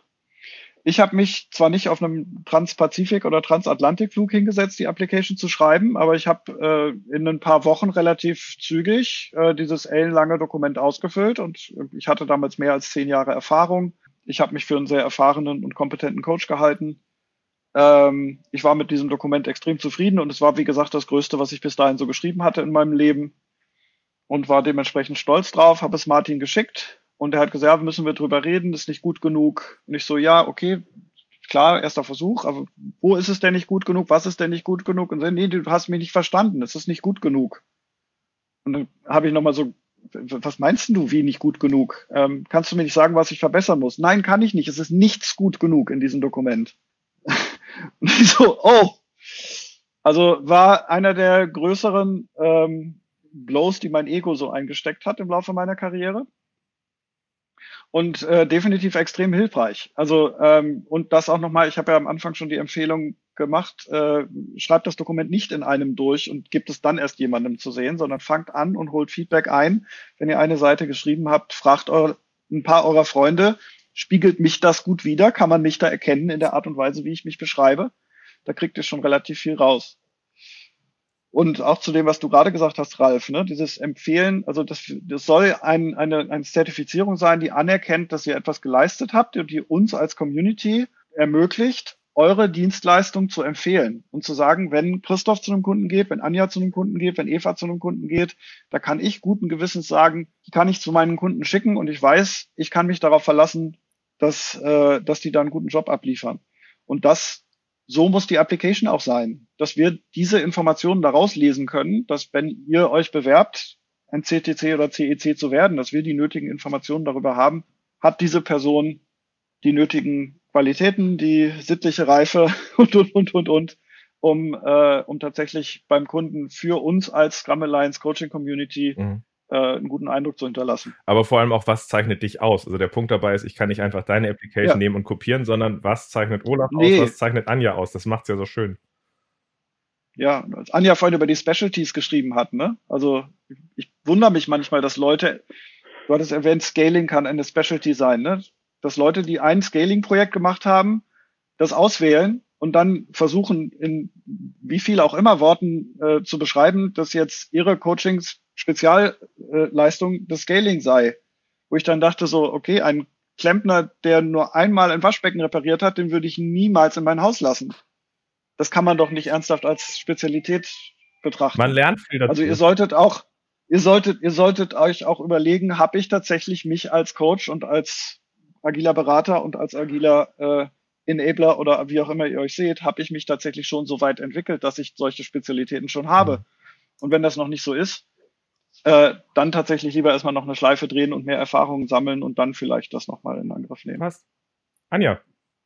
Ich habe mich zwar nicht auf einem Transpazifik- oder Transatlantikflug hingesetzt, die Application zu schreiben, aber ich habe äh, in ein paar Wochen relativ zügig äh, dieses ellenlange Dokument ausgefüllt und ich hatte damals mehr als zehn Jahre Erfahrung. Ich habe mich für einen sehr erfahrenen und kompetenten Coach gehalten. Ähm, ich war mit diesem Dokument extrem zufrieden und es war, wie gesagt, das Größte, was ich bis dahin so geschrieben hatte in meinem Leben und war dementsprechend stolz drauf, habe es Martin geschickt und er hat gesagt, ja, müssen wir drüber reden, das ist nicht gut genug. Und ich so, ja, okay, klar, erster Versuch, aber wo ist es denn nicht gut genug? Was ist denn nicht gut genug? Und so, nee, du hast mich nicht verstanden, es ist nicht gut genug. Und dann habe ich nochmal so, was meinst du, wie nicht gut genug? Ähm, kannst du mir nicht sagen, was ich verbessern muss? Nein, kann ich nicht. Es ist nichts gut genug in diesem Dokument. (laughs) Und ich so, oh. Also war einer der größeren ähm, Blows, die mein Ego so eingesteckt hat im Laufe meiner Karriere und äh, definitiv extrem hilfreich. Also ähm, und das auch nochmal, ich habe ja am Anfang schon die Empfehlung gemacht, äh, schreibt das Dokument nicht in einem durch und gibt es dann erst jemandem zu sehen, sondern fangt an und holt Feedback ein. Wenn ihr eine Seite geschrieben habt, fragt eure, ein paar eurer Freunde, spiegelt mich das gut wider? Kann man mich da erkennen in der Art und Weise, wie ich mich beschreibe? Da kriegt ihr schon relativ viel raus. Und auch zu dem, was du gerade gesagt hast, Ralf, ne, dieses Empfehlen, also das, das soll ein, eine, eine Zertifizierung sein, die anerkennt, dass ihr etwas geleistet habt und die uns als Community ermöglicht, eure Dienstleistung zu empfehlen und zu sagen, wenn Christoph zu einem Kunden geht, wenn Anja zu einem Kunden geht, wenn Eva zu einem Kunden geht, da kann ich guten Gewissens sagen, die kann ich zu meinen Kunden schicken und ich weiß, ich kann mich darauf verlassen, dass, äh, dass die da einen guten Job abliefern. Und das so muss die Application auch sein, dass wir diese Informationen daraus lesen können, dass wenn ihr euch bewerbt, ein CTC oder CEC zu werden, dass wir die nötigen Informationen darüber haben, hat diese Person die nötigen Qualitäten, die sittliche Reife (laughs) und, und, und, und, und, um, äh, um tatsächlich beim Kunden für uns als Scrum Alliance Coaching Community mhm äh, einen guten Eindruck zu hinterlassen. Aber vor allem auch, was zeichnet dich aus? Also der Punkt dabei ist, ich kann nicht einfach deine Application ja. nehmen und kopieren, sondern was zeichnet Olaf nee. aus, was zeichnet Anja aus? Das macht es ja so schön. Ja, als Anja vorhin über die Specialties geschrieben hat, ne? Also ich wundere mich manchmal, dass Leute, du hattest erwähnt, Scaling kann eine Specialty sein, ne? Dass Leute, die ein Scaling-Projekt gemacht haben, das auswählen und dann versuchen, in wie viel auch immer Worten äh, zu beschreiben, dass jetzt ihre Coachings Spezialleistung des Scaling sei. Wo ich dann dachte so, okay, ein Klempner, der nur einmal ein Waschbecken repariert hat, den würde ich niemals in mein Haus lassen. Das kann man doch nicht ernsthaft als Spezialität betrachten. Man lernt viel dazu. Also ihr solltet auch, ihr solltet, ihr solltet euch auch überlegen, habe ich tatsächlich mich als Coach und als agiler Berater und als agiler äh, Enabler oder wie auch immer ihr euch seht, habe ich mich tatsächlich schon so weit entwickelt, dass ich solche Spezialitäten schon habe. Mhm. Und wenn das noch nicht so ist, äh, dann tatsächlich lieber erstmal noch eine Schleife drehen und mehr Erfahrungen sammeln und dann vielleicht das nochmal in Angriff nehmen. Was? Anja?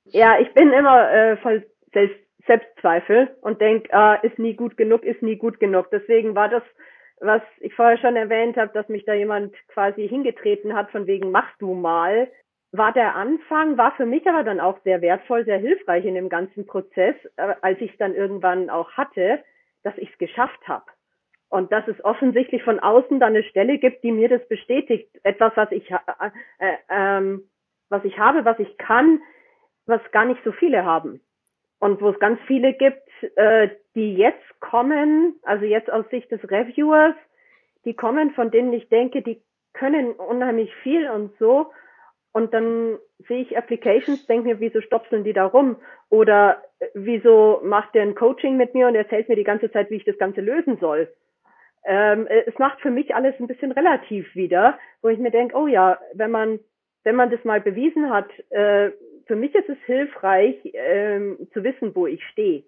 Ja, ich bin immer äh, voll Selbst Selbstzweifel und denk, äh, ist nie gut genug, ist nie gut genug. Deswegen war das was ich vorher schon erwähnt habe, dass mich da jemand quasi hingetreten hat, von wegen mach du mal, war der Anfang, war für mich aber dann auch sehr wertvoll, sehr hilfreich in dem ganzen Prozess, äh, als ich es dann irgendwann auch hatte, dass ich es geschafft habe. Und dass es offensichtlich von außen dann eine Stelle gibt, die mir das bestätigt. Etwas, was ich, äh, äh, ähm, was ich habe, was ich kann, was gar nicht so viele haben. Und wo es ganz viele gibt, äh, die jetzt kommen, also jetzt aus Sicht des Reviewers, die kommen, von denen ich denke, die können unheimlich viel und so. Und dann sehe ich Applications, denke mir, wieso stopseln die da rum? Oder äh, wieso macht der ein Coaching mit mir und erzählt mir die ganze Zeit, wie ich das Ganze lösen soll? Ähm, äh, es macht für mich alles ein bisschen relativ wieder, wo ich mir denke, oh ja, wenn man, wenn man das mal bewiesen hat, äh, für mich ist es hilfreich, ähm, zu wissen, wo ich stehe.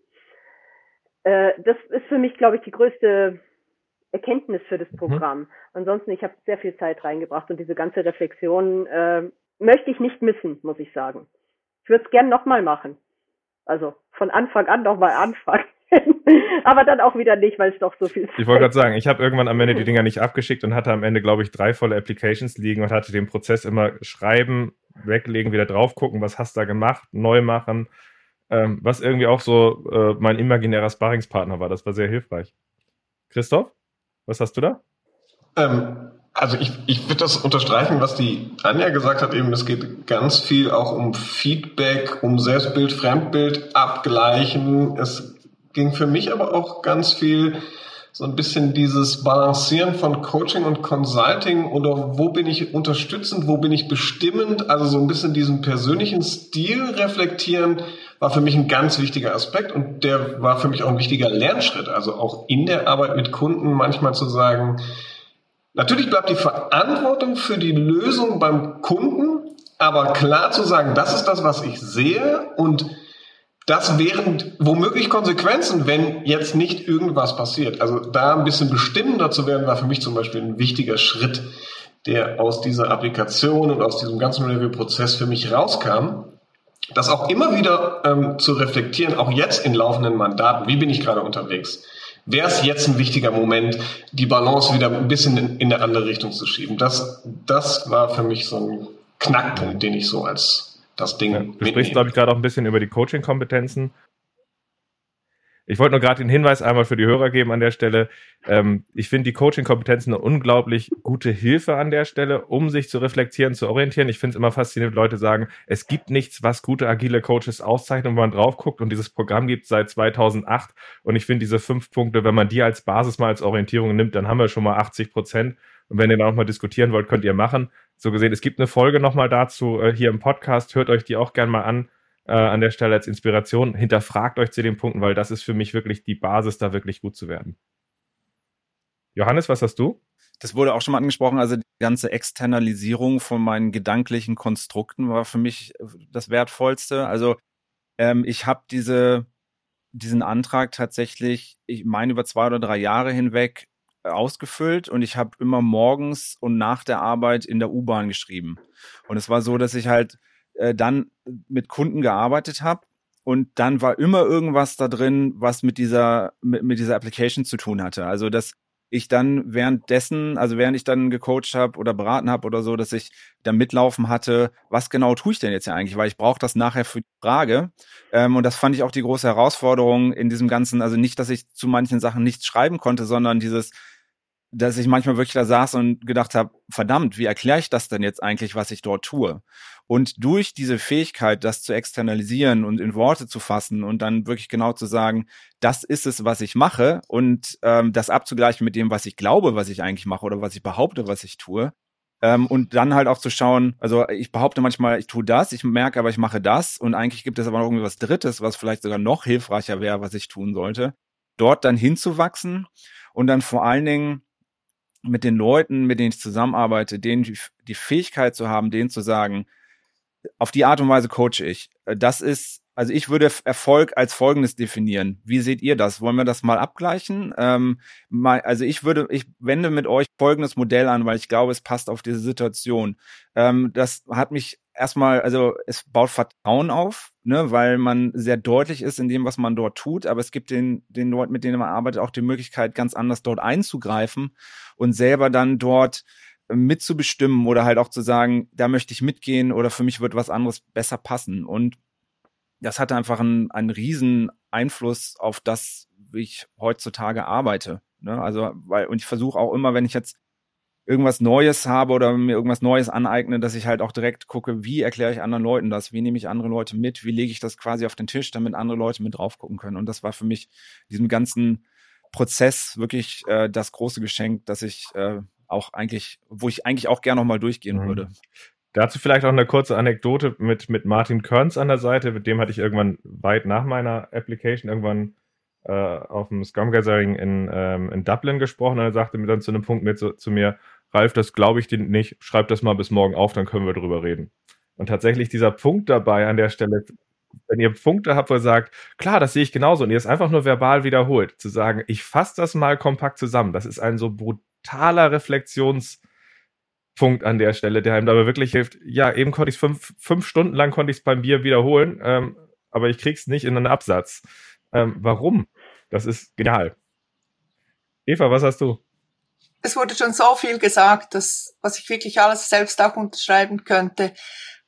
Äh, das ist für mich, glaube ich, die größte Erkenntnis für das mhm. Programm. Mhm. Ansonsten, ich habe sehr viel Zeit reingebracht und diese ganze Reflexion äh, möchte ich nicht missen, muss ich sagen. Ich würde es gern nochmal machen. Also von Anfang an nochmal anfangen. (laughs) Aber dann auch wieder nicht, weil es doch so viel Ich wollte gerade sagen, ich habe irgendwann am Ende die Dinger nicht abgeschickt und hatte am Ende, glaube ich, drei volle Applications liegen und hatte den Prozess immer schreiben, weglegen, wieder drauf gucken, was hast du da gemacht, neu machen, ähm, was irgendwie auch so äh, mein imaginärer Sparringspartner war. Das war sehr hilfreich. Christoph, was hast du da? Ähm, also ich, ich würde das unterstreichen, was die Anja gesagt hat eben. Es geht ganz viel auch um Feedback, um Selbstbild, Fremdbild abgleichen. Es ging für mich aber auch ganz viel so ein bisschen dieses Balancieren von Coaching und Consulting oder wo bin ich unterstützend, wo bin ich bestimmend, also so ein bisschen diesen persönlichen Stil reflektieren, war für mich ein ganz wichtiger Aspekt und der war für mich auch ein wichtiger Lernschritt, also auch in der Arbeit mit Kunden manchmal zu sagen, natürlich bleibt die Verantwortung für die Lösung beim Kunden, aber klar zu sagen, das ist das, was ich sehe und das wären womöglich Konsequenzen, wenn jetzt nicht irgendwas passiert. Also da ein bisschen bestimmender zu werden, war für mich zum Beispiel ein wichtiger Schritt, der aus dieser Applikation und aus diesem ganzen Review-Prozess für mich rauskam. Das auch immer wieder ähm, zu reflektieren, auch jetzt in laufenden Mandaten. Wie bin ich gerade unterwegs? Wäre es jetzt ein wichtiger Moment, die Balance wieder ein bisschen in, in eine andere Richtung zu schieben? Das, das war für mich so ein Knackpunkt, den ich so als das Ding. Ja, du sprichst, glaube ich, gerade auch ein bisschen über die Coaching-Kompetenzen. Ich wollte nur gerade den Hinweis einmal für die Hörer geben an der Stelle. Ähm, ich finde die Coaching-Kompetenzen eine unglaublich gute Hilfe an der Stelle, um sich zu reflektieren, zu orientieren. Ich finde es immer faszinierend, Leute sagen, es gibt nichts, was gute agile Coaches auszeichnet, wenn man drauf guckt. Und dieses Programm gibt es seit 2008. Und ich finde diese fünf Punkte, wenn man die als Basis mal als Orientierung nimmt, dann haben wir schon mal 80 Prozent. Und wenn ihr da nochmal diskutieren wollt, könnt ihr machen so gesehen, es gibt eine Folge nochmal dazu äh, hier im Podcast. Hört euch die auch gerne mal an, äh, an der Stelle als Inspiration. Hinterfragt euch zu den Punkten, weil das ist für mich wirklich die Basis, da wirklich gut zu werden. Johannes, was hast du? Das wurde auch schon mal angesprochen. Also die ganze Externalisierung von meinen gedanklichen Konstrukten war für mich das Wertvollste. Also ähm, ich habe diese diesen Antrag tatsächlich, ich meine über zwei oder drei Jahre hinweg ausgefüllt und ich habe immer morgens und nach der Arbeit in der U-Bahn geschrieben. Und es war so, dass ich halt äh, dann mit Kunden gearbeitet habe und dann war immer irgendwas da drin, was mit dieser mit, mit dieser Application zu tun hatte. Also dass ich dann währenddessen, also während ich dann gecoacht habe oder beraten habe oder so, dass ich da mitlaufen hatte, was genau tue ich denn jetzt ja eigentlich, weil ich brauche das nachher für die Frage. Ähm, und das fand ich auch die große Herausforderung in diesem Ganzen, also nicht, dass ich zu manchen Sachen nichts schreiben konnte, sondern dieses, dass ich manchmal wirklich da saß und gedacht habe, verdammt, wie erkläre ich das denn jetzt eigentlich, was ich dort tue? Und durch diese Fähigkeit, das zu externalisieren und in Worte zu fassen und dann wirklich genau zu sagen, das ist es, was ich mache und ähm, das abzugleichen mit dem, was ich glaube, was ich eigentlich mache oder was ich behaupte, was ich tue. Ähm, und dann halt auch zu schauen, also ich behaupte manchmal, ich tue das, ich merke aber, ich mache das und eigentlich gibt es aber noch irgendwie was Drittes, was vielleicht sogar noch hilfreicher wäre, was ich tun sollte. Dort dann hinzuwachsen und dann vor allen Dingen mit den Leuten, mit denen ich zusammenarbeite, denen die, die Fähigkeit zu haben, denen zu sagen, auf die Art und Weise coache ich. Äh, das ist, also ich würde Erfolg als Folgendes definieren. Wie seht ihr das? Wollen wir das mal abgleichen? Ähm, mal, also ich würde, ich wende mit euch folgendes Modell an, weil ich glaube, es passt auf diese Situation. Ähm, das hat mich erstmal, also es baut Vertrauen auf, ne, weil man sehr deutlich ist in dem, was man dort tut, aber es gibt den, den Leuten, mit denen man arbeitet, auch die Möglichkeit, ganz anders dort einzugreifen und selber dann dort mitzubestimmen oder halt auch zu sagen, da möchte ich mitgehen oder für mich wird was anderes besser passen. Und das hat einfach einen, einen riesen Einfluss auf das, wie ich heutzutage arbeite. Ne? Also, weil, und ich versuche auch immer, wenn ich jetzt irgendwas Neues habe oder mir irgendwas Neues aneigne, dass ich halt auch direkt gucke, wie erkläre ich anderen Leuten das, wie nehme ich andere Leute mit, wie lege ich das quasi auf den Tisch, damit andere Leute mit drauf gucken können. Und das war für mich diesem ganzen Prozess wirklich äh, das große Geschenk, dass ich äh, auch eigentlich, wo ich eigentlich auch gerne nochmal durchgehen mhm. würde. Dazu vielleicht auch eine kurze Anekdote mit, mit Martin Kearns an der Seite, mit dem hatte ich irgendwann weit nach meiner Application irgendwann äh, auf dem Scrum Gathering in, ähm, in Dublin gesprochen und er sagte mir dann zu einem Punkt mit zu, zu mir, Ralf, das glaube ich dir nicht, schreib das mal bis morgen auf, dann können wir drüber reden. Und tatsächlich dieser Punkt dabei an der Stelle, wenn ihr Punkte habt, wo ihr sagt, klar, das sehe ich genauso, und ihr es einfach nur verbal wiederholt, zu sagen, ich fasse das mal kompakt zusammen, das ist ein so brutaler Reflexionspunkt an der Stelle, der einem dabei wirklich hilft. Ja, eben konnte ich es fünf, fünf Stunden lang konnte ich es beim Bier wiederholen, ähm, aber ich krieg's nicht in einen Absatz. Ähm, warum? Das ist genial. Eva, was hast du? Es wurde schon so viel gesagt, dass, was ich wirklich alles selbst auch unterschreiben könnte.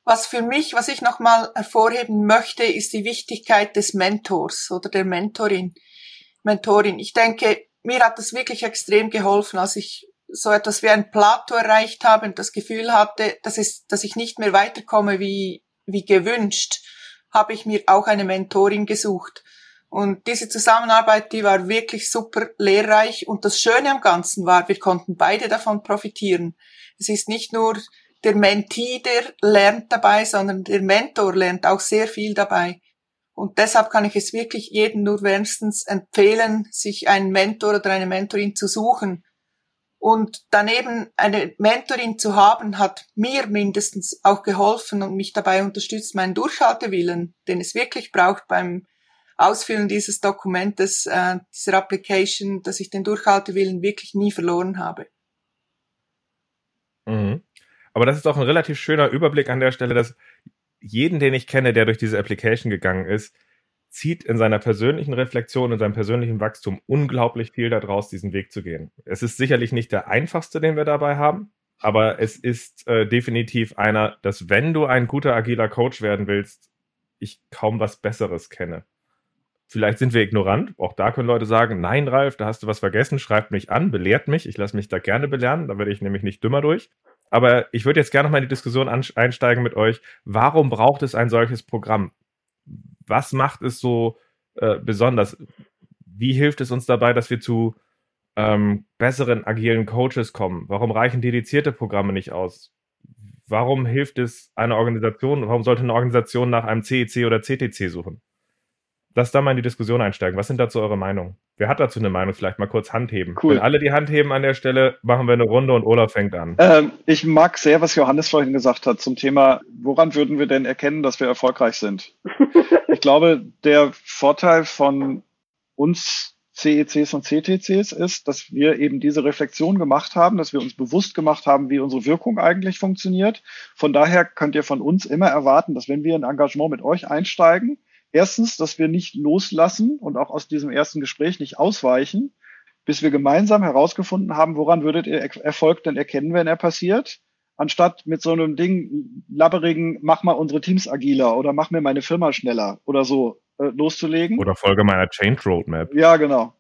Was für mich, was ich nochmal hervorheben möchte, ist die Wichtigkeit des Mentors oder der Mentorin. Mentorin. Ich denke, mir hat das wirklich extrem geholfen, als ich so etwas wie ein Plateau erreicht habe und das Gefühl hatte, dass, es, dass ich nicht mehr weiterkomme wie, wie gewünscht, habe ich mir auch eine Mentorin gesucht. Und diese Zusammenarbeit, die war wirklich super lehrreich. Und das Schöne am Ganzen war, wir konnten beide davon profitieren. Es ist nicht nur der Mentee, der lernt dabei, sondern der Mentor lernt auch sehr viel dabei. Und deshalb kann ich es wirklich jedem nur wärmstens empfehlen, sich einen Mentor oder eine Mentorin zu suchen. Und daneben eine Mentorin zu haben, hat mir mindestens auch geholfen und mich dabei unterstützt, meinen Durchhaltewillen, den es wirklich braucht beim Ausfüllen dieses Dokumentes, äh, dieser Application, dass ich den Durchhaltewillen wirklich nie verloren habe. Mhm. Aber das ist auch ein relativ schöner Überblick an der Stelle, dass jeden, den ich kenne, der durch diese Application gegangen ist, zieht in seiner persönlichen Reflexion, in seinem persönlichen Wachstum unglaublich viel daraus, diesen Weg zu gehen. Es ist sicherlich nicht der einfachste, den wir dabei haben, aber es ist äh, definitiv einer, dass wenn du ein guter agiler Coach werden willst, ich kaum was Besseres kenne. Vielleicht sind wir ignorant. Auch da können Leute sagen, nein, Ralf, da hast du was vergessen, schreibt mich an, belehrt mich. Ich lasse mich da gerne belehren, da werde ich nämlich nicht dümmer durch. Aber ich würde jetzt gerne noch mal in die Diskussion einsteigen mit euch. Warum braucht es ein solches Programm? Was macht es so äh, besonders? Wie hilft es uns dabei, dass wir zu ähm, besseren agilen Coaches kommen? Warum reichen dedizierte Programme nicht aus? Warum hilft es einer Organisation? Warum sollte eine Organisation nach einem CEC oder CTC suchen? Lass da mal in die Diskussion einsteigen. Was sind dazu eure Meinungen? Wer hat dazu eine Meinung? Vielleicht mal kurz Hand heben. Cool. Wenn alle die Hand heben an der Stelle, machen wir eine Runde und Olaf fängt an. Ähm, ich mag sehr, was Johannes vorhin gesagt hat zum Thema, woran würden wir denn erkennen, dass wir erfolgreich sind? (laughs) ich glaube, der Vorteil von uns CECs und CTCs ist, dass wir eben diese Reflexion gemacht haben, dass wir uns bewusst gemacht haben, wie unsere Wirkung eigentlich funktioniert. Von daher könnt ihr von uns immer erwarten, dass wenn wir ein Engagement mit euch einsteigen, Erstens, dass wir nicht loslassen und auch aus diesem ersten Gespräch nicht ausweichen, bis wir gemeinsam herausgefunden haben, woran würdet ihr Erfolg denn erkennen, wenn er passiert, anstatt mit so einem Ding labberigen, mach mal unsere Teams agiler oder mach mir meine Firma schneller oder so äh, loszulegen. Oder folge meiner Change Roadmap. Ja, genau.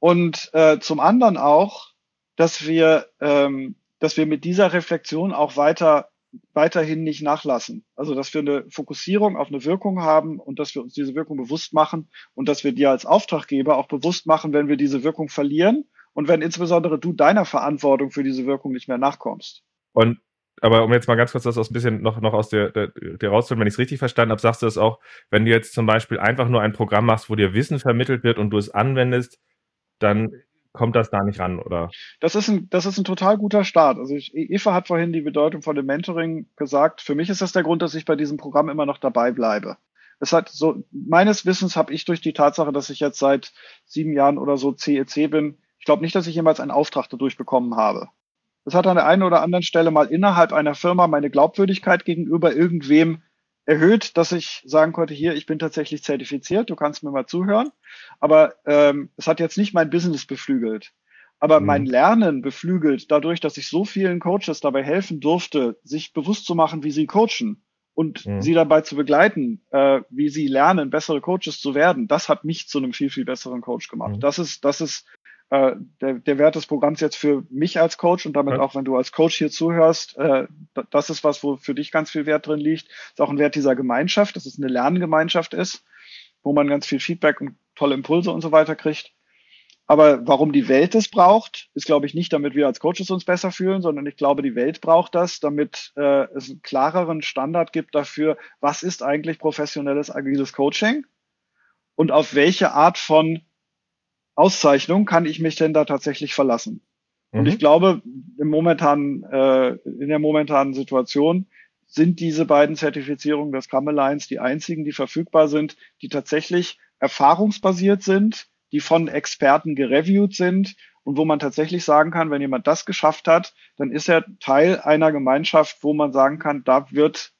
Und äh, zum anderen auch, dass wir, ähm, dass wir mit dieser Reflexion auch weiter weiterhin nicht nachlassen. Also, dass wir eine Fokussierung auf eine Wirkung haben und dass wir uns diese Wirkung bewusst machen und dass wir dir als Auftraggeber auch bewusst machen, wenn wir diese Wirkung verlieren und wenn insbesondere du deiner Verantwortung für diese Wirkung nicht mehr nachkommst. Und aber um jetzt mal ganz kurz das ein bisschen noch, noch aus der, der, der rauszuholen, wenn ich es richtig verstanden habe, sagst du das auch, wenn du jetzt zum Beispiel einfach nur ein Programm machst, wo dir Wissen vermittelt wird und du es anwendest, dann kommt das da nicht ran, oder? Das ist ein, das ist ein total guter Start. Also ich, Eva hat vorhin die Bedeutung von dem Mentoring gesagt. Für mich ist das der Grund, dass ich bei diesem Programm immer noch dabei bleibe. Es hat so, meines Wissens habe ich durch die Tatsache, dass ich jetzt seit sieben Jahren oder so CEC bin, ich glaube nicht, dass ich jemals einen Auftrag dadurch bekommen habe. das hat an der einen oder anderen Stelle mal innerhalb einer Firma meine Glaubwürdigkeit gegenüber irgendwem erhöht, dass ich sagen konnte, hier, ich bin tatsächlich zertifiziert, du kannst mir mal zuhören. Aber ähm, es hat jetzt nicht mein Business beflügelt. Aber mhm. mein Lernen beflügelt dadurch, dass ich so vielen Coaches dabei helfen durfte, sich bewusst zu machen, wie sie coachen und mhm. sie dabei zu begleiten, äh, wie sie lernen, bessere Coaches zu werden. Das hat mich zu einem viel, viel besseren Coach gemacht. Mhm. Das ist, das ist äh, der, der Wert des Programms jetzt für mich als Coach und damit ja. auch, wenn du als Coach hier zuhörst, äh, das ist was, wo für dich ganz viel Wert drin liegt. Ist auch ein Wert dieser Gemeinschaft, dass es eine Lerngemeinschaft ist, wo man ganz viel Feedback und tolle Impulse und so weiter kriegt. Aber warum die Welt es braucht, ist, glaube ich, nicht, damit wir als Coaches uns besser fühlen, sondern ich glaube, die Welt braucht das, damit äh, es einen klareren Standard gibt dafür, was ist eigentlich professionelles agiles Coaching und auf welche Art von Auszeichnung kann ich mich denn da tatsächlich verlassen? Mhm. Und ich glaube, im momentanen, äh, in der momentanen Situation sind diese beiden Zertifizierungen des Alliance die einzigen, die verfügbar sind, die tatsächlich erfahrungsbasiert sind, die von Experten gereviewt sind und wo man tatsächlich sagen kann, wenn jemand das geschafft hat, dann ist er Teil einer Gemeinschaft, wo man sagen kann, da wird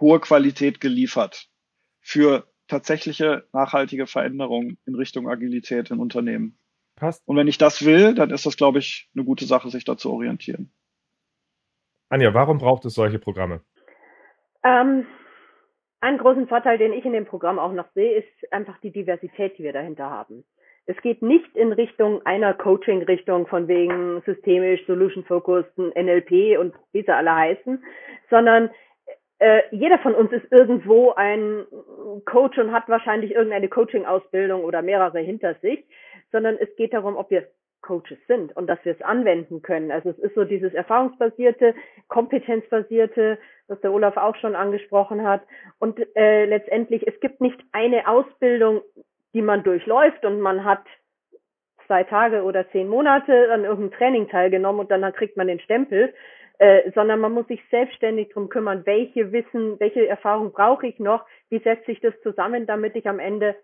hohe Qualität geliefert für tatsächliche nachhaltige Veränderung in Richtung Agilität in Unternehmen. Passt. Und wenn ich das will, dann ist das, glaube ich, eine gute Sache, sich da zu orientieren. Anja, warum braucht es solche Programme? Ähm, einen großen Vorteil, den ich in dem Programm auch noch sehe, ist einfach die Diversität, die wir dahinter haben. Es geht nicht in Richtung einer Coaching-Richtung von wegen systemisch, Solution Focused, NLP und wie sie alle heißen, sondern äh, jeder von uns ist irgendwo ein Coach und hat wahrscheinlich irgendeine Coaching-Ausbildung oder mehrere hinter sich, sondern es geht darum, ob wir Coaches sind und dass wir es anwenden können. Also es ist so dieses erfahrungsbasierte, kompetenzbasierte, was der Olaf auch schon angesprochen hat. Und äh, letztendlich, es gibt nicht eine Ausbildung, die man durchläuft und man hat zwei Tage oder zehn Monate an irgendeinem Training teilgenommen und dann kriegt man den Stempel, äh, sondern man muss sich selbstständig drum kümmern, welche Wissen, welche Erfahrung brauche ich noch, wie setze ich das zusammen, damit ich am Ende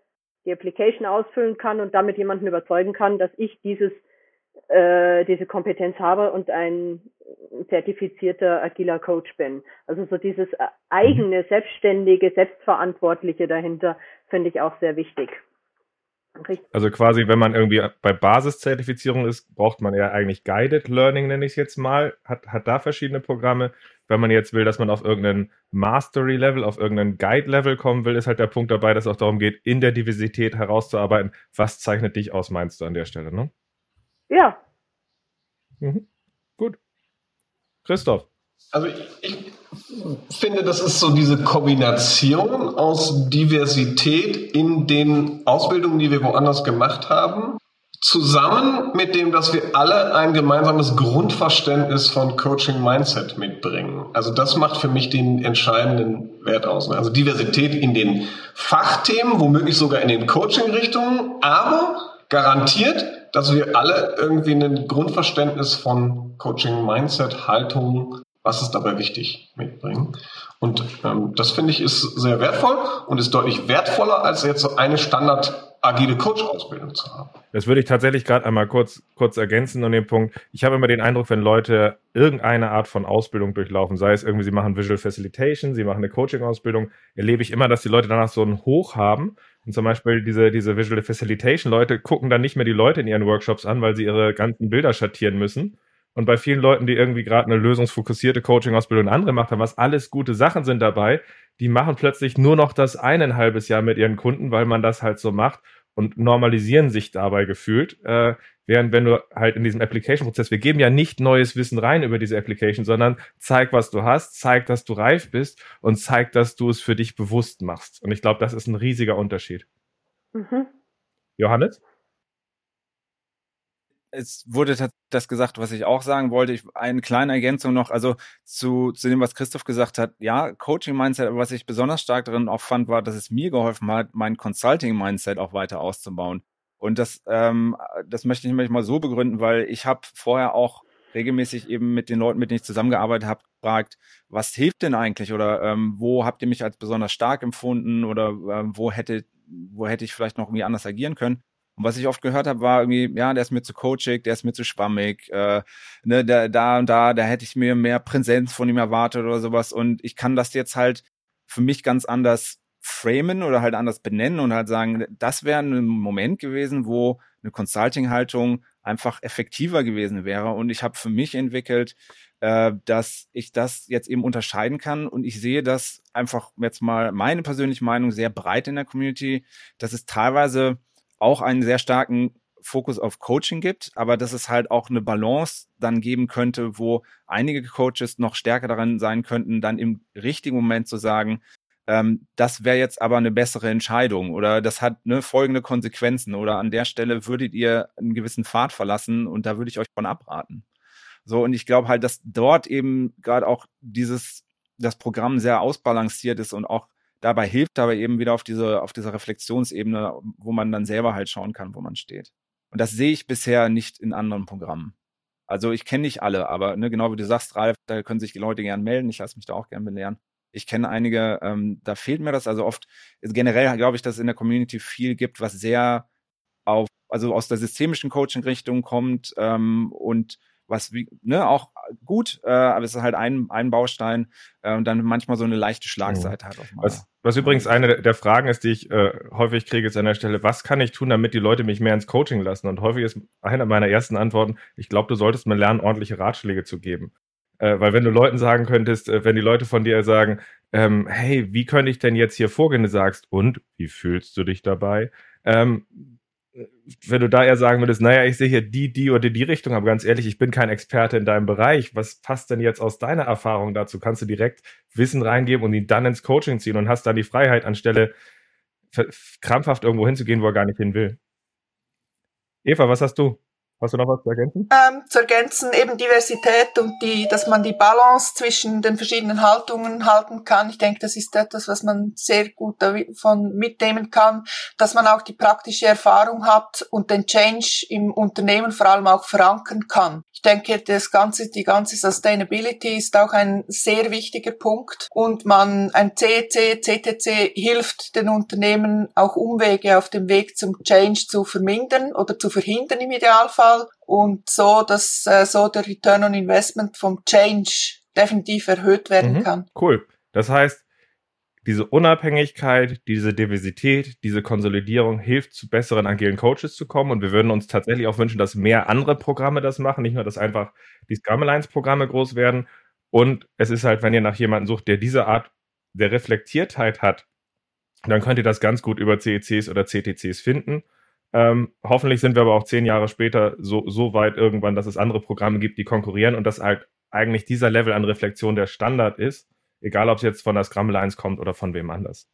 die Application ausfüllen kann und damit jemanden überzeugen kann, dass ich dieses äh, diese Kompetenz habe und ein zertifizierter agiler Coach bin. Also so dieses äh, eigene, selbstständige, selbstverantwortliche dahinter finde ich auch sehr wichtig. Also quasi, wenn man irgendwie bei Basiszertifizierung ist, braucht man ja eigentlich Guided Learning, nenne ich es jetzt mal. Hat, hat da verschiedene Programme. Wenn man jetzt will, dass man auf irgendeinen Mastery-Level, auf irgendeinen Guide-Level kommen will, ist halt der Punkt dabei, dass es auch darum geht, in der Diversität herauszuarbeiten, was zeichnet dich aus, meinst du an der Stelle, ne? Ja. Mhm. Gut. Christoph. Also ich, ich finde, das ist so diese Kombination aus Diversität in den Ausbildungen, die wir woanders gemacht haben, zusammen mit dem, dass wir alle ein gemeinsames Grundverständnis von Coaching Mindset mitbringen. Also das macht für mich den entscheidenden Wert aus. Also Diversität in den Fachthemen, womöglich sogar in den Coaching-Richtungen, aber garantiert, dass wir alle irgendwie ein Grundverständnis von Coaching Mindset, Haltung, was ist dabei wichtig, mitbringen. Und ähm, das finde ich ist sehr wertvoll und ist deutlich wertvoller, als jetzt so eine Standard agile Coach-Ausbildung zu haben. Das würde ich tatsächlich gerade einmal kurz, kurz ergänzen an dem Punkt. Ich habe immer den Eindruck, wenn Leute irgendeine Art von Ausbildung durchlaufen, sei es irgendwie, sie machen Visual Facilitation, sie machen eine Coaching-Ausbildung, erlebe ich immer, dass die Leute danach so einen Hoch haben. Und zum Beispiel diese, diese Visual Facilitation-Leute gucken dann nicht mehr die Leute in ihren Workshops an, weil sie ihre ganzen Bilder schattieren müssen, und bei vielen Leuten, die irgendwie gerade eine lösungsfokussierte Coaching-Ausbildung und andere gemacht haben, was alles gute Sachen sind dabei, die machen plötzlich nur noch das ein halbes Jahr mit ihren Kunden, weil man das halt so macht und normalisieren sich dabei gefühlt. Äh, während wenn du halt in diesem Application-Prozess, wir geben ja nicht neues Wissen rein über diese Application, sondern zeig, was du hast, zeig, dass du reif bist und zeig, dass du es für dich bewusst machst. Und ich glaube, das ist ein riesiger Unterschied. Mhm. Johannes? Es wurde das gesagt, was ich auch sagen wollte. Ich, eine kleine Ergänzung noch, also zu, zu dem, was Christoph gesagt hat. Ja, Coaching-Mindset, was ich besonders stark darin auch fand, war, dass es mir geholfen hat, mein Consulting-Mindset auch weiter auszubauen. Und das, ähm, das möchte ich nämlich mal so begründen, weil ich habe vorher auch regelmäßig eben mit den Leuten, mit denen ich zusammengearbeitet habe, gefragt, was hilft denn eigentlich oder ähm, wo habt ihr mich als besonders stark empfunden oder ähm, wo hätte, wo hätte ich vielleicht noch irgendwie anders agieren können? Und was ich oft gehört habe, war irgendwie, ja, der ist mir zu coachig, der ist mir zu schwammig, äh, ne, da, da und da, da hätte ich mir mehr Präsenz von ihm erwartet oder sowas. Und ich kann das jetzt halt für mich ganz anders framen oder halt anders benennen und halt sagen, das wäre ein Moment gewesen, wo eine Consulting-Haltung einfach effektiver gewesen wäre. Und ich habe für mich entwickelt, äh, dass ich das jetzt eben unterscheiden kann. Und ich sehe das einfach jetzt mal meine persönliche Meinung sehr breit in der Community, dass es teilweise auch einen sehr starken Fokus auf Coaching gibt, aber dass es halt auch eine Balance dann geben könnte, wo einige Coaches noch stärker daran sein könnten, dann im richtigen Moment zu sagen, ähm, das wäre jetzt aber eine bessere Entscheidung oder das hat ne, folgende Konsequenzen oder an der Stelle würdet ihr einen gewissen Pfad verlassen und da würde ich euch von abraten. So, und ich glaube halt, dass dort eben gerade auch dieses, das Programm sehr ausbalanciert ist und auch dabei hilft, aber eben wieder auf diese, auf dieser Reflexionsebene, wo man dann selber halt schauen kann, wo man steht. Und das sehe ich bisher nicht in anderen Programmen. Also ich kenne nicht alle, aber ne, genau wie du sagst, Ralf, da können sich die Leute gern melden. Ich lasse mich da auch gern belehren. Ich kenne einige, ähm, da fehlt mir das. Also oft, generell glaube ich, dass es in der Community viel gibt, was sehr auf, also aus der systemischen Coaching-Richtung kommt ähm, und was wie, ne, auch gut, äh, aber es ist halt ein, ein Baustein äh, und dann manchmal so eine leichte Schlagseite mhm. hat. Was, was übrigens eine der Fragen ist, die ich äh, häufig kriege, ist an der Stelle, was kann ich tun, damit die Leute mich mehr ins Coaching lassen? Und häufig ist eine meiner ersten Antworten, ich glaube, du solltest mir lernen, ordentliche Ratschläge zu geben. Äh, weil wenn du Leuten sagen könntest, äh, wenn die Leute von dir sagen, ähm, hey, wie könnte ich denn jetzt hier vorgehen, du sagst, und wie fühlst du dich dabei? Ähm, wenn du da eher sagen würdest, naja, ich sehe hier die, die oder die Richtung, aber ganz ehrlich, ich bin kein Experte in deinem Bereich. Was passt denn jetzt aus deiner Erfahrung dazu? Kannst du direkt Wissen reingeben und ihn dann ins Coaching ziehen und hast dann die Freiheit, anstelle krampfhaft irgendwo hinzugehen, wo er gar nicht hin will. Eva, was hast du? Hast du noch was zu ergänzen? Ähm, zu ergänzen eben Diversität und die, dass man die Balance zwischen den verschiedenen Haltungen halten kann. Ich denke, das ist etwas, was man sehr gut davon mitnehmen kann, dass man auch die praktische Erfahrung hat und den Change im Unternehmen vor allem auch verankern kann. Ich denke, das ganze, die ganze Sustainability ist auch ein sehr wichtiger Punkt und man, ein CEC, CTC hilft den Unternehmen auch Umwege auf dem Weg zum Change zu vermindern oder zu verhindern im Idealfall Fall und so, dass äh, so der Return on Investment vom Change definitiv erhöht werden mhm, kann. Cool. Das heißt, diese Unabhängigkeit, diese Diversität, diese Konsolidierung hilft zu besseren agilen Coaches zu kommen. Und wir würden uns tatsächlich auch wünschen, dass mehr andere Programme das machen, nicht nur, dass einfach die Scrum Alliance Programme groß werden. Und es ist halt, wenn ihr nach jemandem sucht, der diese Art der Reflektiertheit hat, dann könnt ihr das ganz gut über CECs oder CTCs finden. Ähm, hoffentlich sind wir aber auch zehn Jahre später so, so weit irgendwann, dass es andere Programme gibt, die konkurrieren und dass halt eigentlich dieser Level an Reflexion der Standard ist, egal ob es jetzt von der Scrum Alliance kommt oder von wem anders.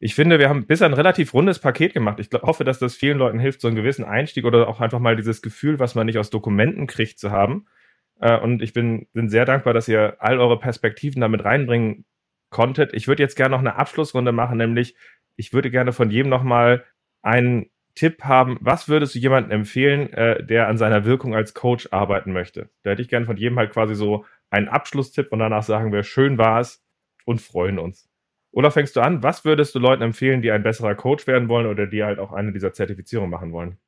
Ich finde, wir haben bisher ein relativ rundes Paket gemacht. Ich hoffe, dass das vielen Leuten hilft, so einen gewissen Einstieg oder auch einfach mal dieses Gefühl, was man nicht aus Dokumenten kriegt, zu haben. Äh, und ich bin, bin sehr dankbar, dass ihr all eure Perspektiven damit reinbringen konntet. Ich würde jetzt gerne noch eine Abschlussrunde machen, nämlich ich würde gerne von jedem nochmal einen Tipp haben, was würdest du jemandem empfehlen, äh, der an seiner Wirkung als Coach arbeiten möchte? Da hätte ich gerne von jedem halt quasi so einen Abschlusstipp und danach sagen wir, schön war es und freuen uns. Oder fängst du an, was würdest du Leuten empfehlen, die ein besserer Coach werden wollen oder die halt auch eine dieser Zertifizierungen machen wollen?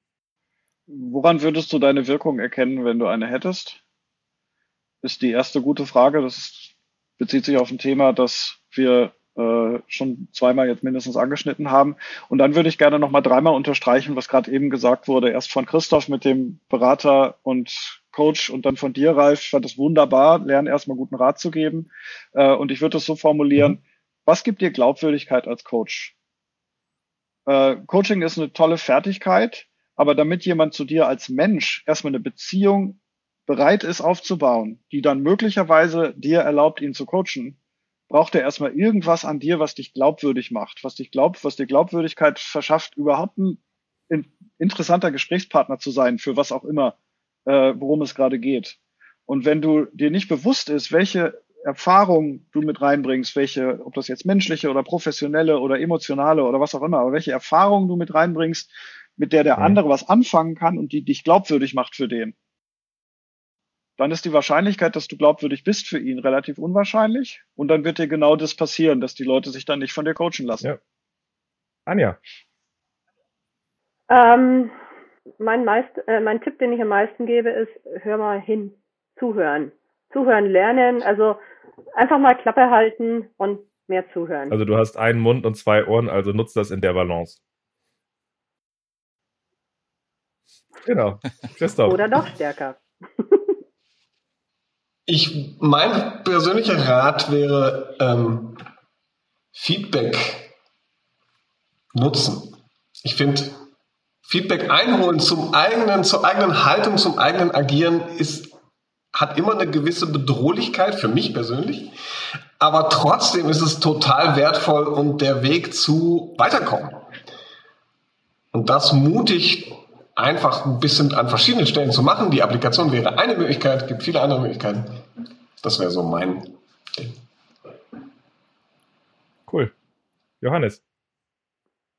Woran würdest du deine Wirkung erkennen, wenn du eine hättest? Ist die erste gute Frage. Das bezieht sich auf ein Thema, das wir schon zweimal jetzt mindestens angeschnitten haben. Und dann würde ich gerne nochmal dreimal unterstreichen, was gerade eben gesagt wurde. Erst von Christoph mit dem Berater und Coach und dann von dir, Ralf. Ich fand es wunderbar, lernen erstmal guten Rat zu geben. Äh, und ich würde es so formulieren, mhm. was gibt dir Glaubwürdigkeit als Coach? Äh, Coaching ist eine tolle Fertigkeit, aber damit jemand zu dir als Mensch erstmal eine Beziehung bereit ist aufzubauen, die dann möglicherweise dir erlaubt, ihn zu coachen, braucht er erstmal irgendwas an dir, was dich glaubwürdig macht, was dich glaubt, was dir Glaubwürdigkeit verschafft, überhaupt ein interessanter Gesprächspartner zu sein, für was auch immer, äh, worum es gerade geht. Und wenn du dir nicht bewusst ist, welche Erfahrung du mit reinbringst, welche, ob das jetzt menschliche oder professionelle oder emotionale oder was auch immer, aber welche Erfahrung du mit reinbringst, mit der der andere was anfangen kann und die dich glaubwürdig macht für den, dann ist die Wahrscheinlichkeit, dass du glaubwürdig bist für ihn, relativ unwahrscheinlich. Und dann wird dir genau das passieren, dass die Leute sich dann nicht von dir coachen lassen. Ja. Anja. Ähm, mein, meist, äh, mein Tipp, den ich am meisten gebe, ist, hör mal hin, zuhören. Zuhören, lernen, also einfach mal Klappe halten und mehr zuhören. Also du hast einen Mund und zwei Ohren, also nutzt das in der Balance. Genau. (laughs) Christoph. Oder noch stärker. (laughs) ich, mein persönlicher Rat wäre, ähm, Feedback nutzen. Ich finde, Feedback einholen zum eigenen, zur eigenen Haltung, zum eigenen Agieren ist, hat immer eine gewisse Bedrohlichkeit für mich persönlich. Aber trotzdem ist es total wertvoll und der Weg zu weiterkommen. Und das mutig einfach ein bisschen an verschiedenen Stellen zu machen. Die Applikation wäre eine Möglichkeit, gibt viele andere Möglichkeiten. Das wäre so mein Ding. Cool. Johannes.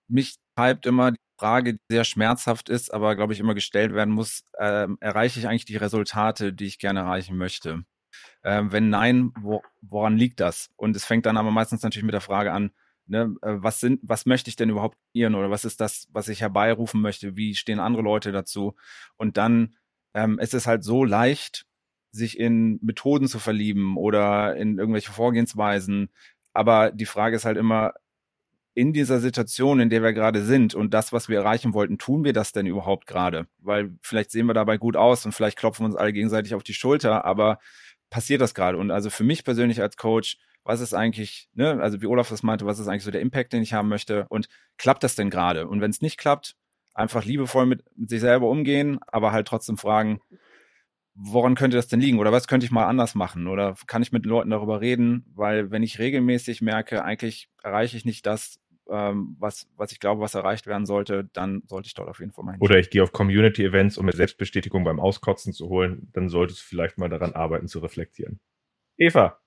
Mich treibt immer die Frage, die sehr schmerzhaft ist, aber glaube ich immer gestellt werden muss, ähm, erreiche ich eigentlich die Resultate, die ich gerne erreichen möchte? Ähm, wenn nein, wo, woran liegt das? Und es fängt dann aber meistens natürlich mit der Frage an, ne, äh, was sind, was möchte ich denn überhaupt ihren oder was ist das, was ich herbeirufen möchte? Wie stehen andere Leute dazu? Und dann ähm, es ist halt so leicht, sich in Methoden zu verlieben oder in irgendwelche Vorgehensweisen. Aber die Frage ist halt immer, in dieser Situation, in der wir gerade sind und das, was wir erreichen wollten, tun wir das denn überhaupt gerade? Weil vielleicht sehen wir dabei gut aus und vielleicht klopfen wir uns alle gegenseitig auf die Schulter, aber passiert das gerade? Und also für mich persönlich als Coach, was ist eigentlich, ne, also wie Olaf das meinte, was ist eigentlich so der Impact, den ich haben möchte und klappt das denn gerade? Und wenn es nicht klappt, einfach liebevoll mit, mit sich selber umgehen, aber halt trotzdem fragen, woran könnte das denn liegen? Oder was könnte ich mal anders machen? Oder kann ich mit Leuten darüber reden? Weil wenn ich regelmäßig merke, eigentlich erreiche ich nicht das, ähm, was, was ich glaube, was erreicht werden sollte, dann sollte ich dort auf jeden Fall mal hin. Oder ich gehe auf Community-Events, um mir Selbstbestätigung beim Auskotzen zu holen. Dann solltest du vielleicht mal daran arbeiten, zu reflektieren. Eva.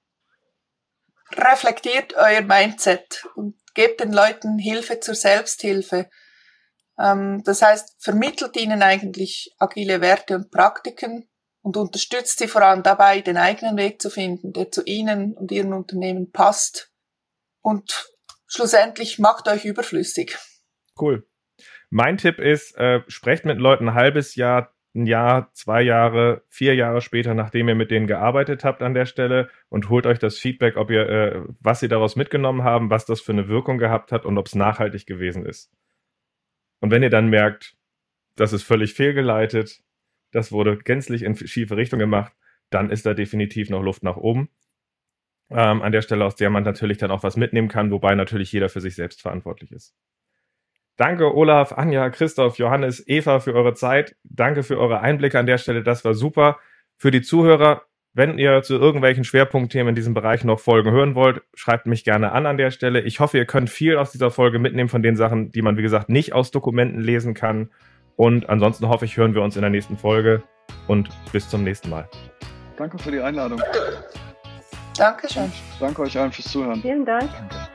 Reflektiert euer Mindset und gebt den Leuten Hilfe zur Selbsthilfe. Ähm, das heißt, vermittelt ihnen eigentlich agile Werte und Praktiken, und unterstützt sie vor allem dabei, den eigenen Weg zu finden, der zu ihnen und ihrem Unternehmen passt. Und schlussendlich macht euch überflüssig. Cool. Mein Tipp ist, äh, sprecht mit Leuten ein halbes Jahr, ein Jahr, zwei Jahre, vier Jahre später, nachdem ihr mit denen gearbeitet habt an der Stelle und holt euch das Feedback, ob ihr, äh, was sie daraus mitgenommen haben, was das für eine Wirkung gehabt hat und ob es nachhaltig gewesen ist. Und wenn ihr dann merkt, das ist völlig fehlgeleitet, das wurde gänzlich in schiefe Richtung gemacht, dann ist da definitiv noch Luft nach oben. Ähm, an der Stelle, aus der man natürlich dann auch was mitnehmen kann, wobei natürlich jeder für sich selbst verantwortlich ist. Danke Olaf, Anja, Christoph, Johannes, Eva für eure Zeit. Danke für eure Einblicke an der Stelle. Das war super. Für die Zuhörer, wenn ihr zu irgendwelchen Schwerpunktthemen in diesem Bereich noch Folgen hören wollt, schreibt mich gerne an an der Stelle. Ich hoffe, ihr könnt viel aus dieser Folge mitnehmen von den Sachen, die man, wie gesagt, nicht aus Dokumenten lesen kann. Und ansonsten hoffe ich, hören wir uns in der nächsten Folge und bis zum nächsten Mal. Danke für die Einladung. Dankeschön. Danke euch allen fürs Zuhören. Vielen Dank. Danke.